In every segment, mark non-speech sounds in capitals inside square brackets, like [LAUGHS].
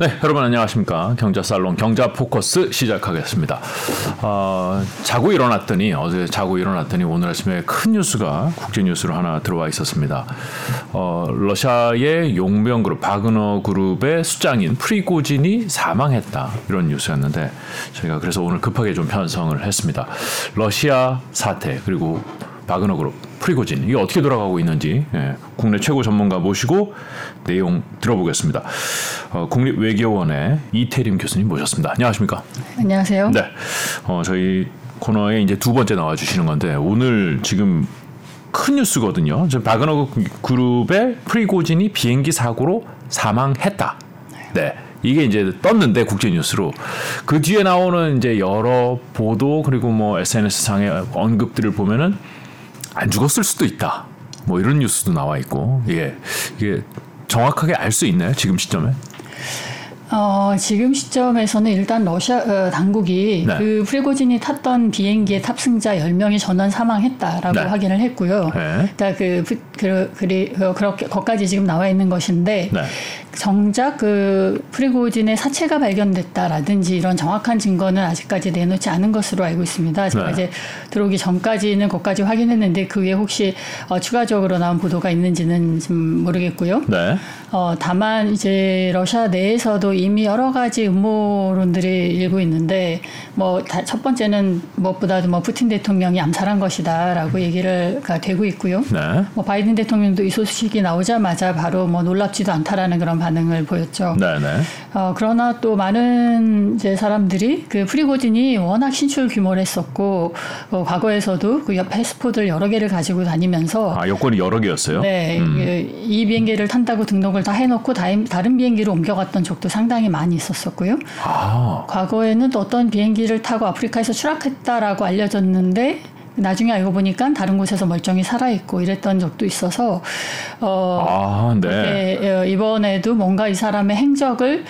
네, 여러분 안녕하십니까. 경자살롱 경자 포커스 시작하겠습니다. 어, 자고 일어났더니, 어제 자고 일어났더니 오늘 아침에 큰 뉴스가 국제 뉴스로 하나 들어와 있었습니다. 어, 러시아의 용병 그룹, 바그너 그룹의 수장인 프리고진이 사망했다. 이런 뉴스였는데, 저희가 그래서 오늘 급하게 좀 편성을 했습니다. 러시아 사태, 그리고 바그너 그룹, 프리고진 이게 어떻게 돌아가고 있는지 예, 국내 최고 전문가 모시고 내용 들어보겠습니다. 어, 국립외교원의 이태림 교수님 모셨습니다. 안녕하십니까? 안녕하세요. 네, 어, 저희 코너에 이제 두 번째 나와 주시는 건데 오늘 지금 큰 뉴스거든요. 지금 바그너 그룹의 프리고진이 비행기 사고로 사망했다. 네. 이게 이제 떴는데 국제 뉴스로 그 뒤에 나오는 이제 여러 보도 그리고 뭐 SNS 상의 언급들을 보면은 안 죽었을 수도 있다. 뭐 이런 뉴스도 나와 있고 이게 이게 정확하게 알 수 있나요 지금 시점에? 어, 지금 시점에서는 일단 러시아 어, 당국이 네. 그 프리고진이 탔던 비행기의 탑승자 10명이 전원 사망했다라고 네. 확인을 했고요. 네. 그러니까 그, 그, 그, 그, 그렇게, 거까지 지금 나와 있는 것인데, 네. 정작 그 프리고진의 사체가 발견됐다라든지 이런 정확한 증거는 아직까지 내놓지 않은 것으로 알고 있습니다. 제가 네. 이제 들어오기 전까지는 거까지 확인했는데 그 외에 혹시 어, 추가적으로 나온 보도가 있는지는 좀 모르겠고요. 네. 어, 다만 이제 러시아 내에서도 이미 여러 가지 음모론들이 일고 있는데 뭐 첫 번째는 무엇보다도 뭐 푸틴 대통령이 암살한 것이다라고 얘기를 가 되고 있고요. 네. 뭐 바이든 대통령도 이 소식이 나오자마자 바로 뭐 놀랍지도 않다라는 그런 반응을 보였죠. 네네. 네. 어, 그러나 또 많은 이제 사람들이 그 프리고진이 워낙 신출 규모를 했었고 어, 과거에서도 그 스포들 여러 개를 가지고 다니면서 아 여권이 여러 개였어요. 네, 음. 그이 비행기를 탄다고 등록을 다 해놓고 다른 다른 비행기로 옮겨갔던 적도 상당히 많이 있었었고요. 아. 과거에는 또 어떤 비행기를 타고 아프리카에서 추락했다라고 알려졌는데 나중에 알고 보니까 다른 곳에서 멀쩡히 살아 있고 이랬던 적도 있어서 어 아, 네. 어, 이번에도 뭔가 이 사람의 행적을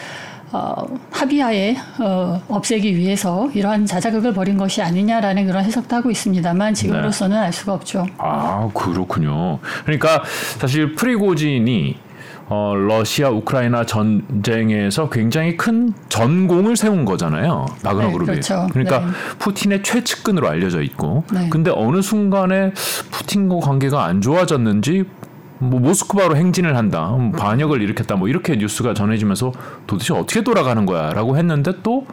어, 합의하에 어, 없애기 위해서 이러한 자자극을 벌인 것이 아니냐라는 그런 해석도 하고 있습니다만 지금으로서는 네. 알 수가 없죠. 아 그렇군요. 그러니까 사실 프리고진이 어, 러시아 우크라이나 전쟁에서 굉장히 큰 전공을 세운 거잖아요. 바그너 네, 그룹이. 그렇죠. 그러니까 네. 푸틴의 최측근으로 알려져 있고. 네. 근데 어느 순간에 푸틴과 관계가 안 좋아졌는지 뭐 모스크바로 행진을 한다, 뭐 반역을 일으켰다, 뭐 이렇게 뉴스가 전해지면서 도대체 어떻게 돌아가는 거야라고 했는데 또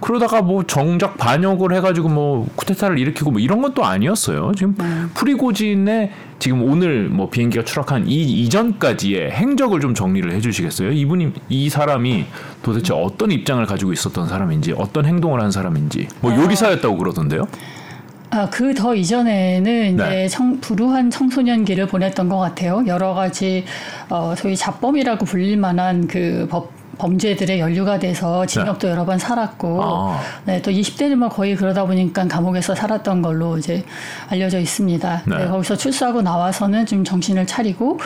그러다가 뭐 정작 반역을 해가지고 뭐 쿠데타를 일으키고 뭐 이런 건 또 아니었어요. 지금 네. 프리고진의 지금 오늘 뭐 비행기가 추락한 이 이전까지의 행적을 좀 정리를 해주시겠어요? 이분이 이 사람이 도대체 어떤 입장을 가지고 있었던 사람인지 어떤 행동을 한 사람인지 뭐 아. 요리사였다고 그러던데요. 아, 그 더 이전에는 네. 이제 청, 불우한 청소년기를 보냈던 것 같아요. 여러 가지, 어, 소위 자범이라고 불릴 만한 그 법, 범죄들의 연루가 돼서 징역도 네. 여러 번 살았고, 아. 네, 또 20대는 뭐 거의 그러다 보니까 감옥에서 살았던 걸로 이제 알려져 있습니다. 네. 네, 거기서 출소하고 나와서는 좀 정신을 차리고,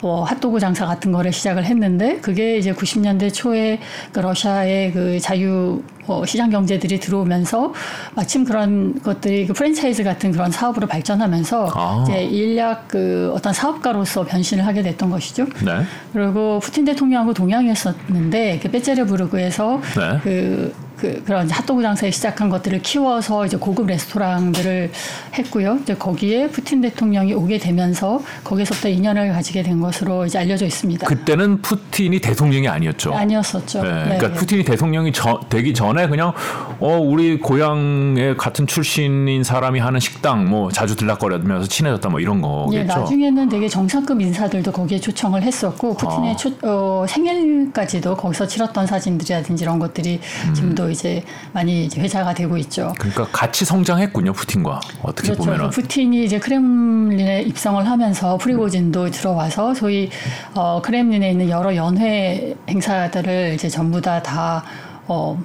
뭐 핫도그 장사 같은 거를 시작을 했는데, 그게 이제 90년대 초에 그 러시아의 그 자유 뭐 시장 경제들이 들어오면서 마침 그런 것들이 그 프랜차이즈 같은 그런 사업으로 발전하면서 아. 이제 인력 그 어떤 사업가로서 변신을 하게 됐던 것이죠. 네. 그리고 푸틴 대통령하고 동양이었었는데 그 베제르부르크에서 네. 그, 그 그런 핫도그 장사에 시작한 것들을 키워서 이제 고급 레스토랑들을 했고요. 이제 거기에 푸틴 대통령이 오게 되면서 거기서부터 인연을 가지게 된 것으로 이제 알려져 있습니다. 그때는 푸틴이 대통령이 아니었죠. 아니었었죠. 네. 그러니까 네. 푸틴이 대통령이 저, 되기 전에 그냥 어 우리 고향에 같은 출신인 사람이 하는 식당 뭐 자주 들락거리면서 친해졌다 뭐 이런 거겠죠. 예, 나중에는 되게 정상급 인사들도 거기에 초청을 했었고 푸틴의 아. 초, 어, 생일까지도 거기서 치렀던 사진들이라든지 이런 것들이 음. 지금도 이제 많이 이제 회자가 되고 있죠. 그러니까 같이 성장했군요, 푸틴과 어떻게 그렇죠. 보면 푸틴이 이제 크렘린에 입성을 하면서 프리고진도 음. 들어와서 소위 어, 크렘린에 있는 여러 연회 행사들을 이제 전부 다다 어,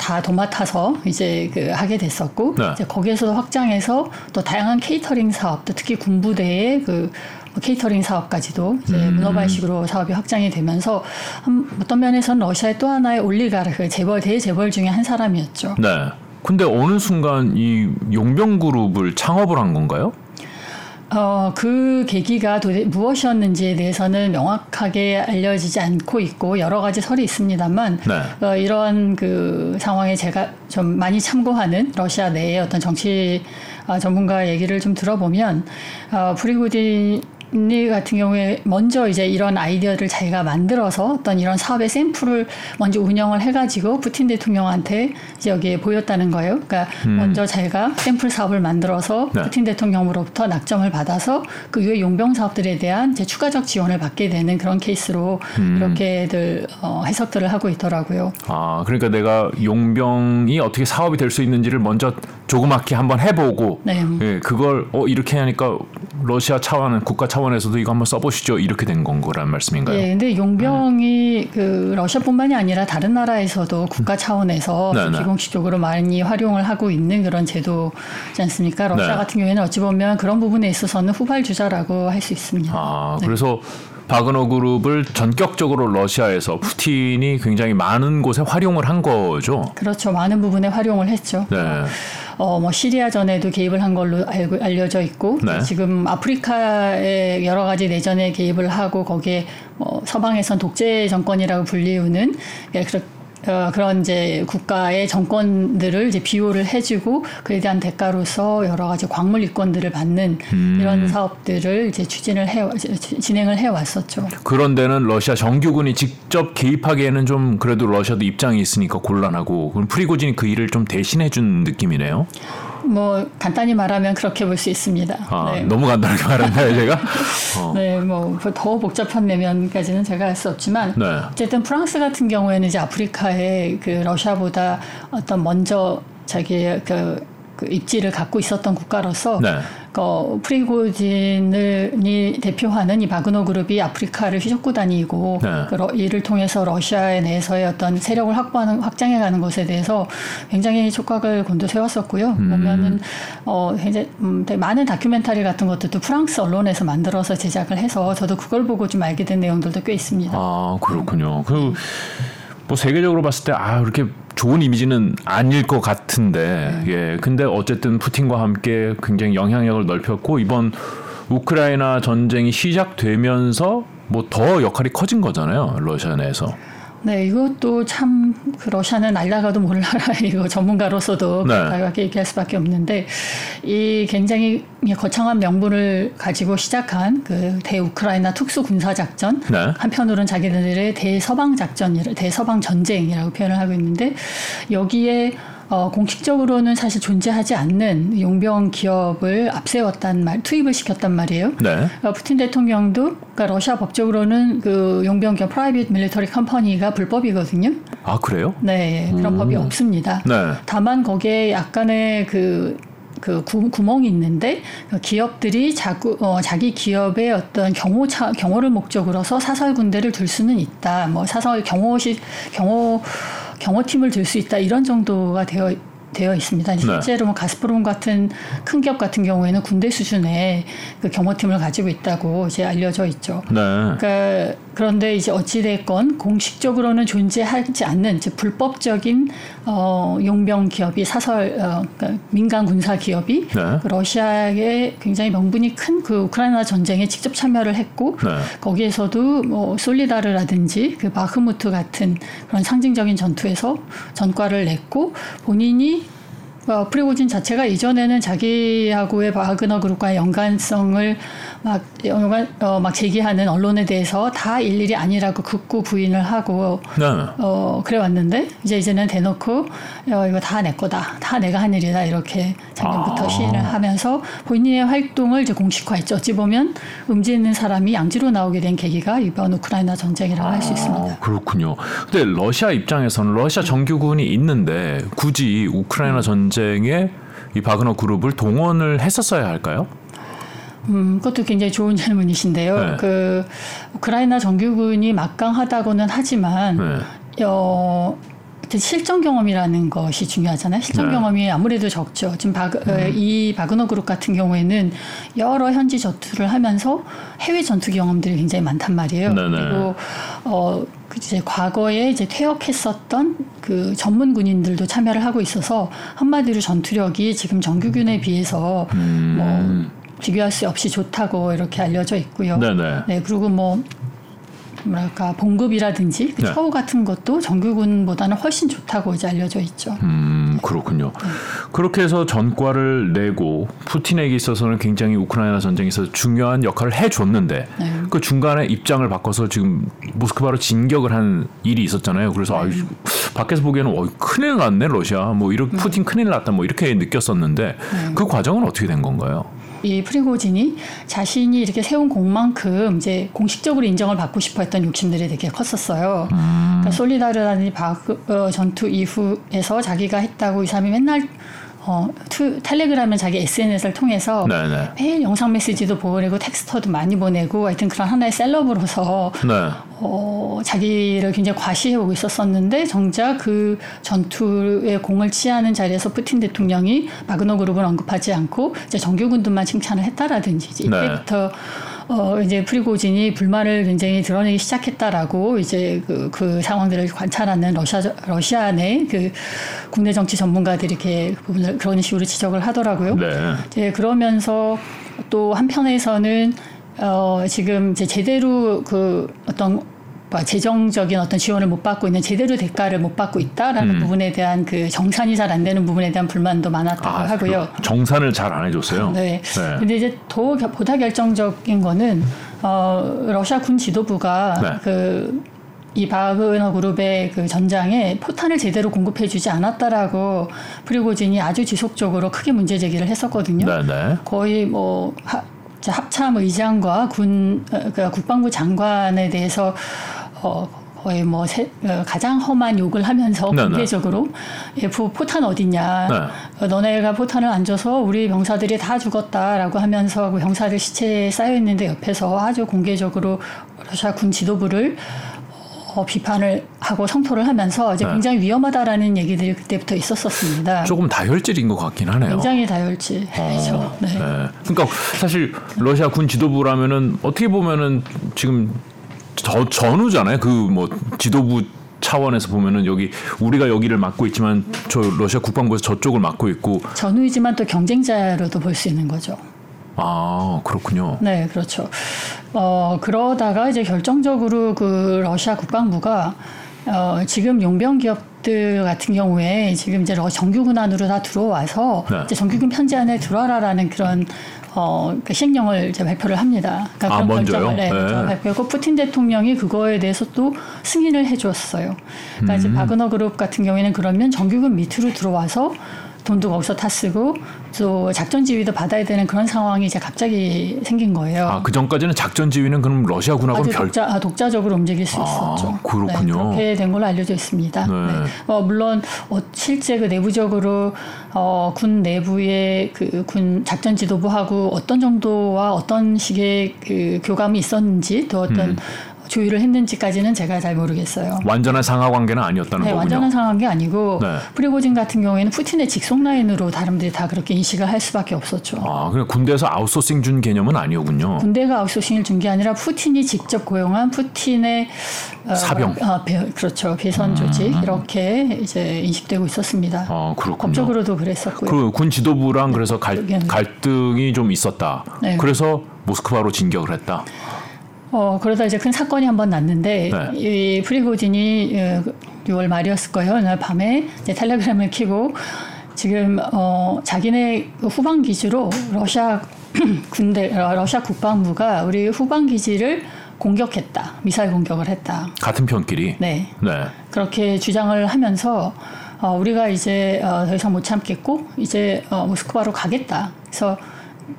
다 도맡아서 이제 그 하게 됐었고 네. 이제 거기에서도 확장해서 또 다양한 케이터링 사업, 또 특히 군부대의 그 케이터링 사업까지도 이제 음. 문어발식으로 사업이 확장이 되면서 한, 어떤 면에서는 러시아의 또 하나의 올리가르크 재벌 대재벌 중에 한 사람이었죠. 네. 근데 어느 순간 이 용병 그룹을 창업을 한 건가요? 어, 그 계기가 도대 무엇이었는지에 대해서는 명확하게 알려지지 않고 있고 여러 가지 설이 있습니다만 네. 어, 이런 그 상황에 제가 좀 많이 참고하는 러시아 내의 어떤 정치 어, 전문가 얘기를 좀 들어보면 어, 프리고딘 니 같은 경우에 먼저 이제 이런 아이디어를 자기가 만들어서 어떤 이런 사업의 샘플을 먼저 운영을 해가지고 푸틴 대통령한테 이제 여기에 보였다는 거예요. 그러니까 음. 먼저 자기가 샘플 사업을 만들어서 네. 푸틴 대통령으로부터 낙점을 받아서 그 이후에 용병 사업들에 대한 이제 추가적 지원을 받게 되는 그런 케이스로 음. 이렇게들 어, 해석들을 하고 있더라고요. 아 그러니까 내가 용병이 어떻게 사업이 될 수 있는지를 먼저 조그맣게 한번 해보고 네. 예, 그걸 어 이렇게 하니까 러시아 차원은 국가 차원 에서도 이거 한번 써보시죠 이렇게 된 건 거란 말씀인가요? 예, 근데 용병이 네. 그 러시아뿐만이 아니라 다른 나라에서도 국가 차원에서 네, 네. 비공식적으로 많이 활용을 하고 있는 그런 제도지 않습니까? 러시아 네. 같은 경우에는 어찌 보면 그런 부분에 있어서는 후발주자라고 할 수 있습니다. 아, 네. 그래서 바그너 그룹을 전격적으로 러시아에서 푸틴이 굉장히 많은 곳에 활용을 한 거죠. 그렇죠. 많은 부분에 활용을 했죠. 네. 어, 뭐 시리아 전에도 개입을 한 걸로 알고 알려져 있고 네. 지금 아프리카의 여러 가지 내전에 개입을 하고 거기에 뭐 서방에선 독재 정권이라고 불리우는 예, 어, 그런 이제 국가의 정권들을 이제 비호를 해주고 그에 대한 대가로서 여러 가지 광물 이권들을 받는 음. 이런 사업들을 이제 추진을 해 진행을 해 왔었죠. 그런 데는 러시아 정규군이 직접 개입하기에는 좀 그래도 러시아도 입장이 있으니까 곤란하고 그럼 프리고진이 그 일을 좀 대신해 준 느낌이네요. 뭐 간단히 말하면 그렇게 볼 수 있습니다. 아, 네. 너무 간단하게 말했나요, 제가? [LAUGHS] 어. 네, 뭐 더 복잡한 내면까지는 제가 할 수 없지만 네. 어쨌든 프랑스 같은 경우에는 이제 아프리카에 그 러시아보다 어떤 먼저 자기의 그, 그 입지를 갖고 있었던 국가로서 네. 그 프리고진을 대표하는 이 바그너 그룹이 아프리카를 휘젓고 다니고 네. 그 이를 통해서 러시아 내에서의 어떤 세력을 확보하는 확장해가는 것에 대해서 굉장히 촉각을 곤두세웠었고요. 음. 보면은 어 굉장히 음, 되게 많은 다큐멘터리 같은 것들도 프랑스 언론에서 만들어서 제작을 해서 저도 그걸 보고 좀 알게 된 내용들도 꽤 있습니다. 아 그렇군요. 그 뭐 세계적으로 봤을 때 아 이렇게 좋은 이미지는 아닐 것 같은데 네. 예 근데 어쨌든 푸틴과 함께 굉장히 영향력을 넓혔고 이번 우크라이나 전쟁이 시작되면서 뭐 더 역할이 커진 거잖아요 러시아 내에서. 네, 이것도 참 그 러시아는 알다가도 몰라라 [LAUGHS] 이거 전문가로서도 네. 가볍게 얘기할 수밖에 없는데 이 굉장히 거창한 명분을 가지고 시작한 그 대우크라이나 특수 군사 작전 네. 한편으로는 자기들의 대서방 작전이라 대서방 전쟁이라고 표현을 하고 있는데 여기에 어, 공식적으로는 사실 존재하지 않는 용병 기업을 앞세웠단 말, 투입을 시켰단 말이에요. 네. 어, 푸틴 대통령도 그러니까 러시아 법적으로는 그 용병 기업 private military company가 불법이거든요. 아 그래요? 네, 그런 음. 법이 없습니다. 네. 다만 거기에 약간의 그그 구 멍이 있는데 그 기업들이 자구, 어, 자기 기업의 어떤 경호 차, 경호를 목적으로서 사설 군대를 둘 수는 있다. 뭐 사설 경호시 경호 경호팀을 들 수 있다 이런 정도가 되어 되어 있습니다. 네. 실제로 뭐 가스프롬 같은 큰 기업 같은 경우에는 군대 수준의 그 경호팀을 가지고 있다고 이제 알려져 있죠. 네. 그러니까 그런데 이제 어찌됐건 공식적으로는 존재하지 않는 이제 불법적인 어, 용병 기업이 사설 어, 그러니까 민간 군사 기업이 네. 그 러시아의 굉장히 명분이 큰 그 우크라이나 전쟁에 직접 참여를 했고 네. 거기에서도 뭐 솔리다르라든지 그 바흐무트 같은 그런 상징적인 전투에서 전과를 냈고 본인이 어, 프리고진 자체가 이전에는 자기하고의 바그너 그룹과의 연관성을 막, 연관, 어, 막 제기하는 언론에 대해서 다 일일이 아니라고 극구 부인을 하고 네. 어, 그래 왔는데 이제 이제는 대놓고 어, 이거 다 내 거다. 다 내가 한 일이다. 이렇게 작년부터 아. 시인을 하면서 본인의 활동을 이제 공식화했죠. 어찌 보면 음지 있는 사람이 양지로 나오게 된 계기가 이번 우크라이나 전쟁이라고 아, 할수 있습니다. 그렇군요. 근데 러시아 입장에서는 러시아 정규군이 있는데 굳이 우크라이나 전쟁 전쟁에 이 바그너 그룹을 동원을 했었어야 할까요? 음, 그것도 굉장히 좋은 질문이신데요. 네. 그 우크라이나 정규군이 막강하다고는 하지만 네. 어, 실전 경험이라는 것이 중요하잖아요. 실전 네. 경험이 아무래도 적죠. 지금 바, 어, 음. 이 바그너 그룹 같은 경우에는 여러 현지 전투를 하면서 해외 전투 경험들이 굉장히 많단 말이에요. 네네. 그리고 어, 그 이제 과거에 이제 퇴역했었던 그 전문 군인들도 참여를 하고 있어서 한마디로 전투력이 지금 정규군에 비해서 음. 뭐 비교할 수 없이 좋다고 이렇게 알려져 있고요. 네네. 네 그리고 뭐 뭐랄까 봉급이라든지 그 네. 처우 같은 것도 정규군보다는 훨씬 좋다고 이제 알려져 있죠. 음 그렇군요. 네. 그렇게 해서 전과를 내고 푸틴에게 있어서는 굉장히 우크라이나 전쟁에서 중요한 역할을 해줬는데 네. 그 중간에 입장을 바꿔서 지금 모스크바로 진격을 한 일이 있었잖아요. 그래서 네. 아유, 밖에서 보기에는 어, 큰일 났네 러시아 뭐 이렇게 네. 푸틴 큰일 났다 뭐 이렇게 느꼈었는데 네. 그 과정은 어떻게 된 건가요? 이 프리고진이 자신이 이렇게 세운 공만큼 이제 공식적으로 인정을 받고 싶어 했던 욕심들이 되게 컸었어요. 음. 그러니까 솔리다르라는 바 어, 전투 이후에서 자기가 했다고 이 사람이 맨날 어, 투, 텔레그램은 자기 SNS를 통해서 네네. 매일 영상 메시지도 보내고 텍스트도 많이 보내고 하여튼 그런 하나의 celeb으로서 네. 어, 자기를 굉장히 과시해오고 있었었는데 정작 그 전투에 공을 취하는 자리에서 푸틴 대통령이 바그너 그룹을 언급하지 않고 이제 정규군들만 칭찬을 했다라든지 네. 이때부터 네. 어, 이제 프리고진이 불만을 굉장히 드러내기 시작했다라고 이제 그, 그 상황들을 관찰하는 러시아, 러시아 내 그 국내 정치 전문가들이 이렇게 부분을 그런 식으로 지적을 하더라고요. 네. 이제 그러면서 또 한편에서는 어, 지금 이제 제대로 그 어떤 뭐 재정적인 어떤 지원을 못 받고 있는 제대로 대가를 못 받고 있다라는 음. 부분에 대한 그 정산이 잘 안 되는 부분에 대한 불만도 많았다고 아, 하고요. 정산을 잘 안 해줬어요. 네. 네. 근데 이제 더 보다 결정적인 거는 어, 러시아 군 지도부가 네. 그이 바그너 그룹의 그 전장에 포탄을 제대로 공급해주지 않았다라고 프리고진이 아주 지속적으로 크게 문제 제기를 했었거든요. 네네. 네. 거의 뭐 하, 합참 의장과 군 어, 그 국방부 장관에 대해서 어, 거의 뭐 세, 어, 가장 험한 욕을 하면서 네네. 공개적으로 예, 포탄 어딨냐 네. 어, 너네가 포탄을 안 줘서 우리 병사들이 다 죽었다라고 하면서 그 병사들 시체에 쌓여 있는데 옆에서 아주 공개적으로 러시아 군 지도부를 어, 비판을 하고 성토를 하면서 이제 네. 굉장히 위험하다라는 얘기들이 그때부터 있었었습니다. 조금 다혈질인 것 같긴 하네요. 굉장히 다혈질이죠. 어, 네. 네. 그러니까 사실 러시아 군 지도부라면은 어떻게 보면은 지금 저 전후잖아요. 그 뭐 지도부 차원에서 보면은 여기 우리가 여기를 맡고 있지만 저 러시아 국방부에서 저쪽을 맡고 있고 전후이지만 또 경쟁자로도 볼 수 있는 거죠. 아 그렇군요. 네, 그렇죠. 어 그러다가 이제 결정적으로 그 러시아 국방부가 어, 지금 용병 기업들 같은 경우에 지금 이제 정규군 안으로 다 들어와서 네. 이제 정규군 편제 안에 들어와라라는 그런 어, 그 시행령을 이제 발표를 합니다. 그러니까 아, 그런 결정을 네, 네. 발표했고 푸틴 대통령이 그거에 대해서 또 승인을 해주었어요. 그러니까 음. 이제 바그너 그룹 같은 경우에는 그러면 정규군 밑으로 들어와서 돈도 거기서 다 쓰고 또 작전 지휘도 받아야 되는 그런 상황이 이제 갑자기 생긴 거예요. 아, 그 전까지는 작전 지휘는 그럼 러시아군하고 별 독자, 아, 독자적으로 움직일 수 아, 있었죠. 그렇군요. 네, 그렇게 된 걸로 알려져 있습니다. 네. 네. 어, 물론 어, 실제 그 내부적으로 어, 군 내부의 그 군 작전 지도부하고 어떤 정도와 어떤 식의 그 교감이 있었는지 또 어떤 음. 조율을 했는지까지는 제가 잘 모르겠어요. 완전한 상하 관계는 아니었다는 네, 거군요. 완전한 상하 관계 아니고 네. 프리고진 같은 경우에는 푸틴의 직속 라인으로 사람들이 다 그렇게 인식을 할 수밖에 없었죠. 아, 그냥 군대에서 아웃소싱 준 개념은 아니었군요. 군대가 아웃소싱을 준 게 아니라 푸틴이 직접 고용한 푸틴의 어, 사병, 어, 어, 배, 그렇죠, 비선 조직 음. 이렇게 이제 인식되고 있었습니다. 아, 그렇군요. 법적으로도 그랬었고요. 그 군 지도부랑 그래서 갈, 갈등이 좀 있었다. 네. 그래서 모스크바로 진격을 했다. 어, 그러다 이제 큰 사건이 한 번 났는데, 네. 이 프리고진이 6월 어, 말이었을 거예요. 날 밤에 이제 텔레그램을 키고, 지금, 어, 자기네 후방 기지로 러시아 [CLEARS THROAT] 군대, 어, 러시아 국방부가 우리 후방 기지를 공격했다. 미사일 공격을 했다. 같은 편끼리? 네. 네. 그렇게 주장을 하면서, 어, 우리가 이제 어, 더 이상 못 참겠고, 이제 어, 모스크바로 가겠다. 그래서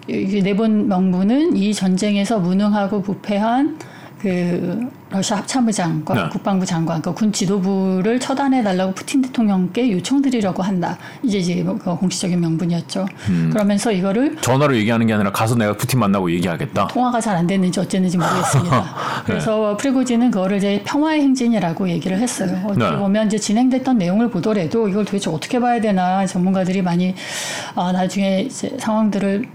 내본 명분은 이 전쟁에서 무능하고 부패한 그 러시아 합참부 장관, 네. 국방부 장관, 그 군 지도부를 처단해 달라고 푸틴 대통령께 요청드리려고 한다. 이제 이제 뭐그 공식적인 명분이었죠. 음. 그러면서 이거를 전화로 얘기하는 게 아니라 가서 내가 푸틴 만나고 얘기하겠다. 통화가 잘 안 됐는지 어쨌는지 모르겠습니다. [LAUGHS] 네. 그래서 프리고진은 그거를 이제 평화의 행진이라고 얘기를 했어요. 어떻게 네. 보면 이제 진행됐던 내용을 보더라도 이걸 도대체 어떻게 봐야 되나 전문가들이 많이 어, 나중에 이제 상황들을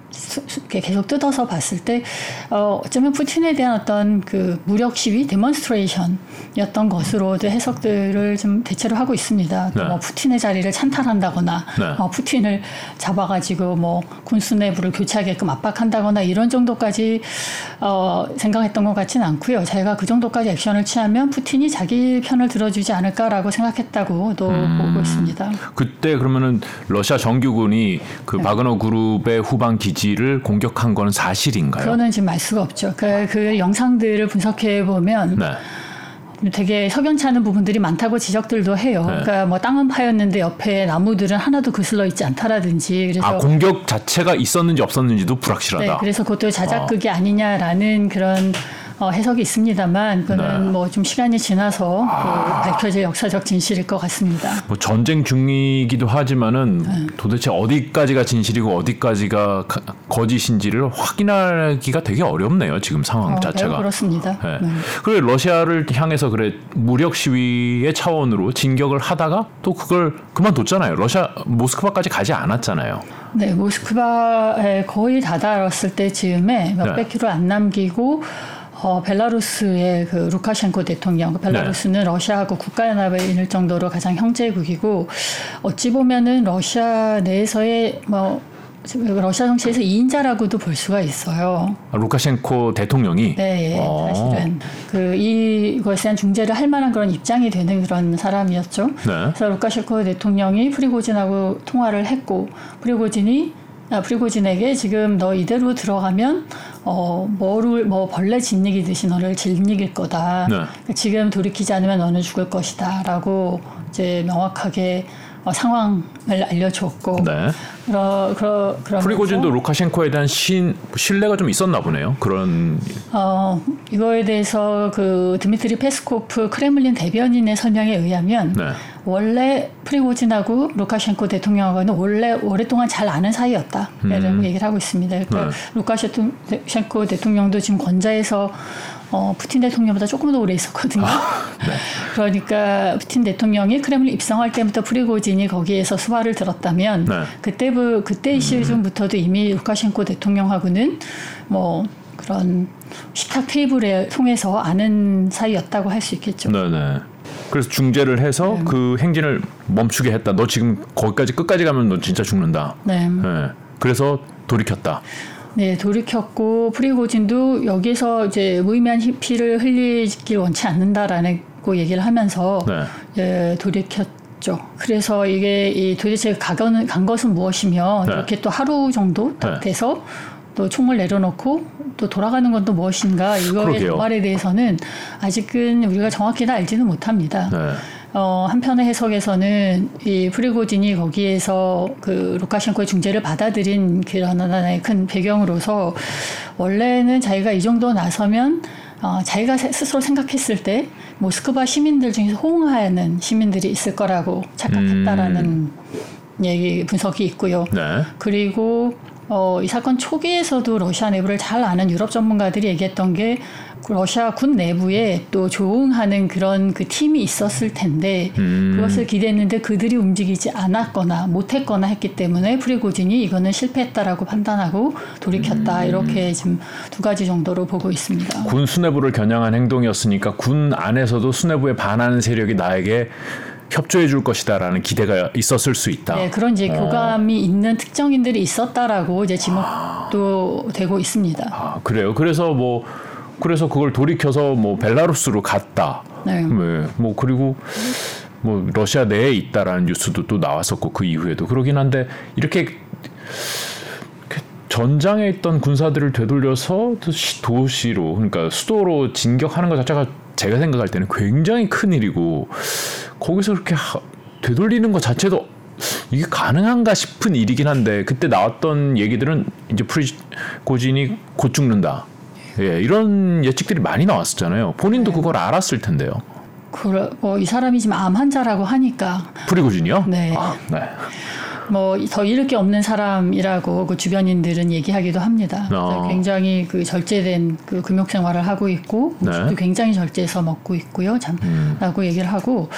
계속 뜯어서 봤을 때 어, 어쩌면 푸틴에 대한 어떤 그 무력 시위, 데모 데몬스트레이션이었던 것으로도 해석들을 좀 대체로 하고 있습니다. 네. 뭐 푸틴의 자리를 찬탈한다거나 네. 어, 푸틴을 잡아가지고 뭐 군수 내부를 교체하게끔 압박한다거나 이런 정도까지 어, 생각했던 것 같지는 않고요. 자기가 그 정도까지 액션을 취하면 푸틴이 자기 편을 들어주지 않을까라고 생각했다고도 음, 보고 있습니다. 그때 그러면은 러시아 정규군이 그 네. 바그너 그룹의 후방 기지를 공격한 건 사실인가요? 그거는 지금 알 수가 없죠. 그, 그 영상들을 분석해 보면. 네. 되게 석연치 않은 부분들이 많다고 지적들도 해요. 네. 그러니까 뭐 땅은 파였는데 옆에 나무들은 하나도 거슬러 있지 않다라든지. 그래서 아 공격 자체가 있었는지 없었는지도 불확실하다. 네, 그래서 그것도 자작극이 어. 아니냐라는 그런 어, 해석이 있습니다만 그거는 네. 뭐좀 시간이 지나서 아. 그 밝혀질 역사적 진실일 것 같습니다. 뭐 전쟁 중이기도 하지만은 네. 도대체 어디까지가 진실이고 어디까지가 거짓인지를 확인하기가 되게 어렵네요. 지금 상황 어, 자체가. 네, 그렇습니다. 네. 네. 그래 러시아를 향해서 그래 무력 시위의 차원으로 진격을 하다가 또 그걸 그만뒀잖아요. 러시아 모스크바까지 가지 않았잖아요. 네, 모스크바에 거의 다다랐을 때즈음에 몇백 네. 킬로 안 남기고 어, 벨라루스의 그 루카셴코 대통령, 그 벨라루스는 네. 러시아하고 국가연합에 있을 정도로 가장 형제국이고 어찌 보면은 러시아 내에서의 뭐 러시아 정치에서 2인자라고도 볼 수가 있어요. 아, 루카셴코 대통령이? 네, 예, 어. 사실은 그 이것에 대한 중재를 할 만한 그런 입장이 되는 그런 사람이었죠. 네. 그래서 루카셴코 대통령이 프리고진하고 통화를 했고 프리고진이 아, 프리고진에게 지금 너 이대로 들어가면 어 뭐를 뭐 벌레 짓이기듯이 너를 짓이길 거다. 네. 그러니까 지금 돌이키지 않으면 너는 죽을 것이다라고 이제 명확하게 어, 상황을 알려줬고 네. 그러, 그러, 프리고진도 루카셴코에 대한 신, 신뢰가 좀 있었나 보네요. 그런 어, 이거에 대해서 그 드미트리 페스코프 크렘린 대변인의 설명에 의하면 네. 원래 프리고진하고 루카셴코 대통령하고는 원래 오랫동안 잘 아는 사이였다. 이런 음. 얘기를 하고 있습니다. 그러니까 네. 루카셴코 대통령도 지금 권좌에서 어, 푸틴 대통령보다 조금 더 오래 있었거든요. 아, [LAUGHS] 네. 그러니까 푸틴 대통령이 크렘을 입성할 때부터 프리고진이 거기에서 수화를 들었다면 네. 그때 그때 음. 시즌부터도 이미 루카셴코 대통령하고는 뭐 그런 식탁 테이블에 통해서 아는 사이였다고 할 수 있겠죠. 네네. 그래서 중재를 해서 네. 그 행진을 멈추게 했다. 너 지금 거기까지 끝까지 가면 너 진짜 죽는다. 네. 네. 그래서 돌이켰다. 네, 돌이켰고 프리고진도 여기서 이제 무의미한 피를 흘리길 원치 않는다라는 고 얘기를 하면서 네. 예, 돌이켰죠. 그래서 이게 이 도대체 가건 간 것은 무엇이며 네. 이렇게 또 하루 정도 딱 네. 돼서 또 총을 내려놓고 또 돌아가는 건 또 무엇인가 이거의 말에 대해서는 아직은 우리가 정확히는 알지는 못합니다. 네. 어, 한편의 해석에서는 이 프리고진이 거기에서 그 루카셴코의 중재를 받아들인 그런 하나의 큰 배경으로서 원래는 자기가 이 정도 나서면 어, 자기가 스스로 생각했을 때 모스크바 시민들 중에서 호응하는 시민들이 있을 거라고 착각했다라는 음. 얘기 분석이 있고요. 네. 그리고 어, 이 사건 초기에서도 러시아 내부를 잘 아는 유럽 전문가들이 얘기했던 게 러시아 군 내부에 또 조응하는 그런 그 팀이 있었을 텐데 음. 그것을 기대했는데 그들이 움직이지 않았거나 못했거나 했기 때문에 프리고진이 이거는 실패했다라고 판단하고 돌이켰다 음. 이렇게 지금 두 가지 정도로 보고 있습니다. 군 수뇌부를 겨냥한 행동이었으니까 군 안에서도 수뇌부에 반하는 세력이 나에게 협조해 줄 것이다라는 기대가 있었을 수 있다. 네, 그런 이제 어. 교감이 있는 특정인들이 있었다라고 이제 지목도 아. 되고 있습니다. 아, 그래요. 그래서 뭐 그래서 그걸 돌이켜서 뭐 벨라루스로 갔다. 네. 네. 뭐 그리고 뭐 러시아 내에 있다라는 뉴스도 또 나왔었고 그 이후에도 그러긴 한데 이렇게 전장에 있던 군사들을 되돌려서 도시로 그러니까 수도로 진격하는 것 자체가 제가 생각할 때는 굉장히 큰 일이고 거기서 그렇게 하, 되돌리는 것 자체도 이게 가능한가 싶은 일이긴 한데 그때 나왔던 얘기들은 이제 프리고진이 곧 죽는다. 예, 이런 예측들이 많이 나왔었잖아요. 본인도 네. 그걸 알았을 텐데요. 그래, 뭐, 이 사람이 지금 암 환자라고 하니까. 프리고진이요? 네. 아, 네. 뭐 더 잃을 게 없는 사람이라고 그 주변인들은 얘기하기도 합니다. 어. 굉장히 그 절제된 그 금욕 생활을 하고 있고 네. 굉장히 절제해서 먹고 있고요. 참라고 음. 얘기를 하고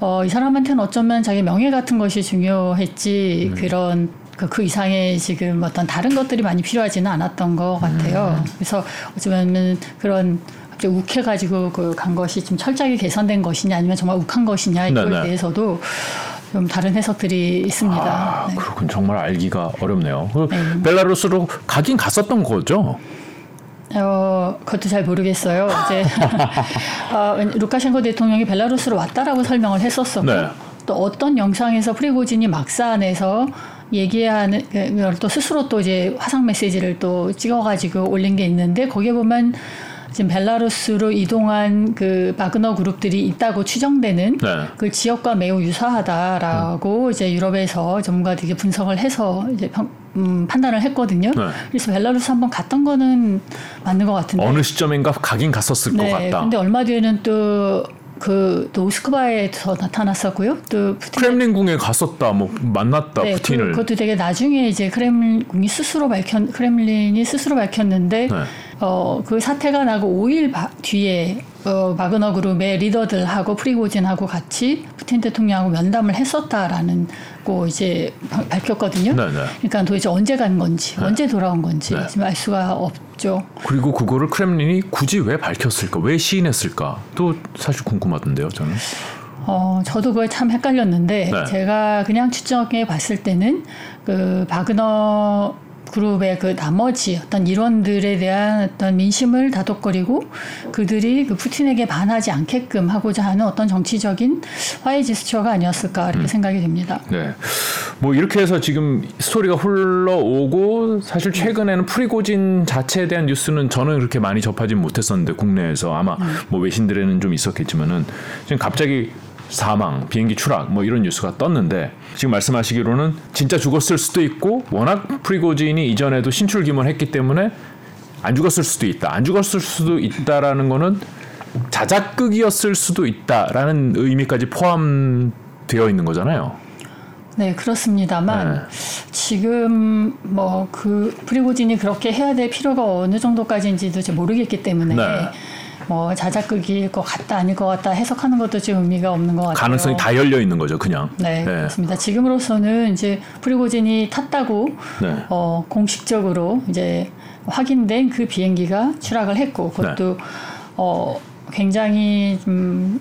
어, 이 사람한테는 어쩌면 자기 명예 같은 것이 중요했지 음. 그런 그, 그 이상의 지금 어떤 다른 것들이 많이 필요하지는 않았던 것 같아요. 음. 그래서 어쩌면 그런 욱해가지고 그 간 것이 좀 철저하게 개선된 것이냐 아니면 정말 욱한 것이냐 이거에 네네. 대해서도 좀 다른 해석들이 있습니다. 아, 네. 그렇군 정말 알기가 어렵네요. 그 네. 벨라루스로 가긴 갔었던 거죠? 어, 그것도 잘 모르겠어요. 이제 [LAUGHS] 어, 루카셴코 대통령이 벨라루스로 왔다라고 설명을 했었었고 네. 또 어떤 영상에서 프리고진이 막사 안에서 얘기하는 또 스스로 또 이제 화상 메시지를 또 찍어가지고 올린 게 있는데 거기에 보면 지금 벨라루스로 이동한 그 바그너 그룹들이 있다고 추정되는 네. 그 지역과 매우 유사하다라고 음. 이제 유럽에서 전문가들이 분석을 해서 이제 평, 음, 판단을 했거든요. 네. 그래서 벨라루스 한번 갔던 거는 맞는 것 같은데 어느 시점인가 가긴 갔었을 네. 것 같다. 근데 얼마 뒤에는 또 그, 또 모스크바에서 나타났었고요. 또 푸틴 크렘린궁에 갔었다, 뭐 만났다, 네, 푸틴을. 그, 그것도 되게 나중에 이제 크렘린궁이 스스로 밝혔, 크렘린이 스스로 밝혔는데 네. 어, 그 사태가 나고 5일 바, 뒤에 어, 바그너 그룹의 리더들하고 프리고진하고 같이 푸틴 대통령하고 면담을 했었다라는 거 이제 밝혔거든요. 네네. 네. 그러니까 도대체 언제 간 건지, 네. 언제 돌아온 건지 네. 지금 알 수가 없 죠. 그리고 그거를 크렘린이 굳이 왜 밝혔을까, 왜 시인했을까, 또 사실 궁금하던데요, 저는. 어, 저도 그걸 참 헷갈렸는데 네. 제가 그냥 추정해 봤을 때는 그 바그너 그룹의 그 나머지 어떤 일원들에 대한 어떤 민심을 다독거리고 그들이 그 푸틴에게 반하지 않게끔 하고자 하는 어떤 정치적인 화해 지스처가 아니었을까 이렇게 음. 생각이 됩니다. 네. 뭐 이렇게 해서 지금 스토리가 흘러오고 사실 최근에는 프리고진 자체에 대한 뉴스는 저는 그렇게 많이 접하진 못했었는데 국내에서 아마 음. 뭐 외신들에는 좀 있었겠지만은 지금 갑자기 사망, 비행기 추락 뭐 이런 뉴스가 떴는데 지금 말씀하시기로는 진짜 죽었을 수도 있고 워낙 프리고진이 이전에도 신출기문을 했기 때문에 안 죽었을 수도 있다. 안 죽었을 수도 있다라는 거는 자작극이었을 수도 있다라는 의미까지 포함되어 있는 거잖아요. 네, 그렇습니다만 네. 지금 뭐 그 프리고진이 그렇게 해야 될 필요가 어느 정도까지인지도 잘 모르겠기 때문에 네. 뭐 자작극일 것 같다 아닐 것 같다 해석하는 것도 지금 의미가 없는 것 같아요. 가능성이 다 열려 있는 거죠, 그냥. 네, 네. 그렇습니다. 지금으로서는 이제 프리고진이 탔다고 네. 어, 공식적으로 이제 확인된 그 비행기가 추락을 했고 그것도 네. 어, 굉장히 좀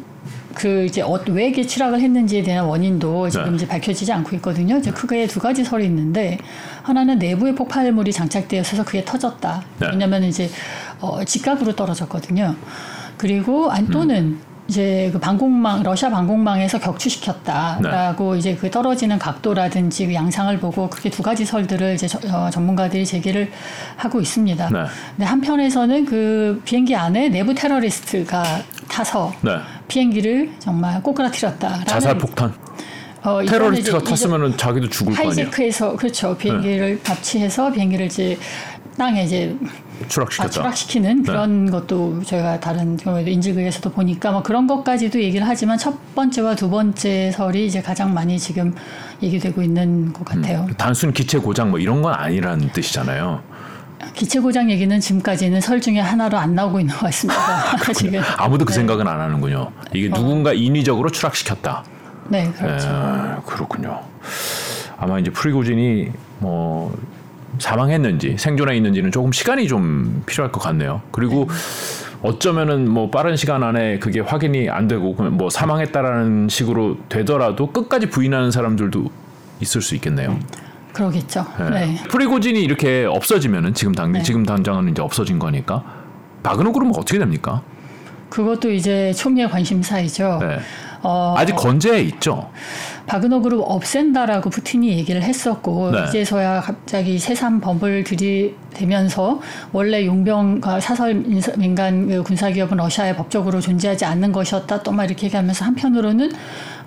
그 이제 어, 왜 이게 추락을 했는지에 대한 원인도 지금 네. 이제 밝혀지지 않고 있거든요. 이제 크게 두 가지 설이 있는데 하나는 내부에 폭발물이 장착되어 있어서 그게 터졌다. 네. 왜냐하면 이제 어, 직각으로 떨어졌거든요. 그리고 안 또는 음. 이제 그 방공망 러시아 방공망에서 격추시켰다라고 네. 이제 그 떨어지는 각도라든지 그 양상을 보고 그렇게 두 가지 설들을 이제 저, 어, 전문가들이 제기를 하고 있습니다. 네. 근데 한편에서는 그 비행기 안에 내부 테러리스트가 타서 네. 비행기를 정말 꼬꾸라뜨렸다. 자살 폭탄. 어, 테러리스트가 탔으면 자기도 죽을 거 아니에요. 하이제크에서 그렇죠 비행기를 납치해서 비행기를 이제 땅에 이제 추락시켰다. 아, 추락시키는 네. 그런 네. 것도 저희가 다른 경우에도 인질극에서도 보니까 뭐 그런 것까지도 얘기를 하지만 첫 번째와 두 번째 설이 이제 가장 많이 지금 얘기되고 있는 것 같아요. 음, 단순 기체 고장 뭐 이런 건 아니라는 뜻이잖아요. 기체 고장 얘기는 지금까지는 설 중에 하나로 안 나오고 있는 것 같습니다. [LAUGHS] 지금 아무도 그 네. 생각은 안 하는군요. 이게 어. 누군가 인위적으로 추락시켰다. 네, 그렇죠. 네, 그렇군요. 아마 이제 프리고진이 뭐 사망했는지 생존해 있는지는 조금 시간이 좀 필요할 것 같네요. 그리고 어쩌면은 뭐 빠른 시간 안에 그게 확인이 안 되고 뭐 사망했다라는 식으로 되더라도 끝까지 부인하는 사람들도 있을 수 있겠네요. 그러겠죠. 네. 네. 프리고진이 이렇게 없어지면은 지금 당 네. 지금 당장은 이제 없어진 거니까 바그너 그룹은 어떻게 됩니까? 그것도 이제 초미의 관심사이죠. 네. 어, 아직 건재해 있죠. 바그너 그룹 없앤다라고 푸틴이 얘기를 했었고 네. 이제서야 갑자기 새삼 범을 들이대면서 원래 용병과 사설 민간 그 군사기업은 러시아에 법적으로 존재하지 않는 것이었다 또 막 이렇게 얘기하면서 한편으로는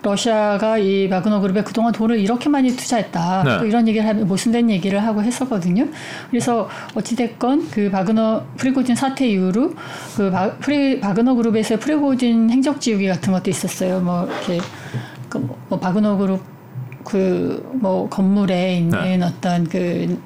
러시아가 이 바그너 그룹에 그동안 돈을 이렇게 많이 투자했다. 네. 또 이런 얘기를 하면 모순된 얘기를 하고 했었거든요. 그래서 어찌됐건 그 바그너 프리고진 사태 이후로 그 바, 프리, 바그너 그룹에서 프리고진 행적지우기 같은 것도 있었어요. 뭐 이렇게 그 뭐 바그너 그룹 그 뭐 건물에 있는 네. 어떤 그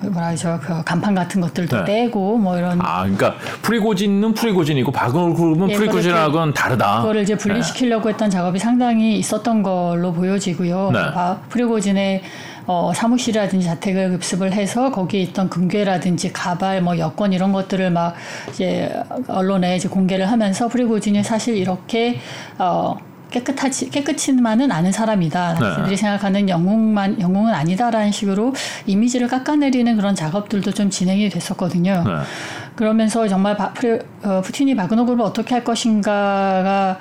뭐라 하죠 그 간판 같은 것들도 네. 떼고 뭐 이런 아 그러니까 프리고진은 프리고진이고 바그너 그룹은 예, 프리고진하고는 다르다. 그거를 이제 분리시키려고 네. 했던 작업이 상당히 있었던 걸로 보여지고요. 네. 프리고진의 어, 사무실이라든지 자택을 급습을 해서 거기에 있던 금괴라든지 가발, 뭐 여권 이런 것들을 막 이제 언론에 이제 공개를 하면서 프리고진이 사실 이렇게 어, 깨끗하지 깨끗이만은 않은 사람이다. 네. 당신들이 생각하는 영웅만 영웅은 아니다라는 식으로 이미지를 깎아내리는 그런 작업들도 좀 진행이 됐었거든요. 네. 그러면서 정말 바, 프레, 어, 푸틴이 바그너 그룹을 어떻게 할 것인가가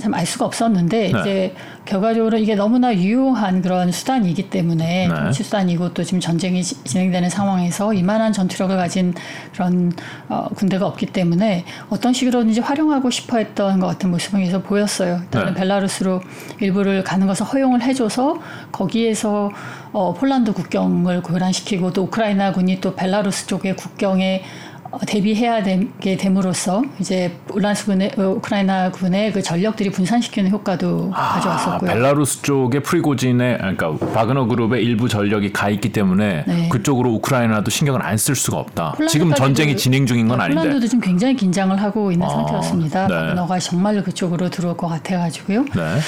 참 알 수가 없었는데 네. 이제 결과적으로 이게 너무나 유용한 그런 수단이기 때문에 네. 정치 수단이고 또 지금 전쟁이 진행되는 상황에서 이만한 전투력을 가진 그런 어, 군대가 없기 때문에 어떤 식으로든지 활용하고 싶어했던 것 같은 계속 보였어요. 일단은 네. 벨라루스로 일부를 가는 것을 허용을 해줘서 거기에서 어, 폴란드 국경을 교란시키고 또 우크라이나 군이 또 벨라루스 쪽의 국경에 어, 대비해야 되게 됨으로써 이제 울란스 군의 어, 우크라이나 군의 그 전력들이 분산시키는 효과도 아, 가져왔었고요. 벨라루스 쪽에 프리고진의 그러니까 바그너 그룹의 일부 전력이 가 있기 때문에 네. 그쪽으로 우크라이나도 신경을 안 쓸 수가 없다. 지금 전쟁이 진행 중인 건 네, 아닌데. 폴란드도 지금 굉장히 긴장을 하고 있는 아, 상태였습니다. 네. 바그너가 정말로 그쪽으로 들어올 것 같아가지고요. 네.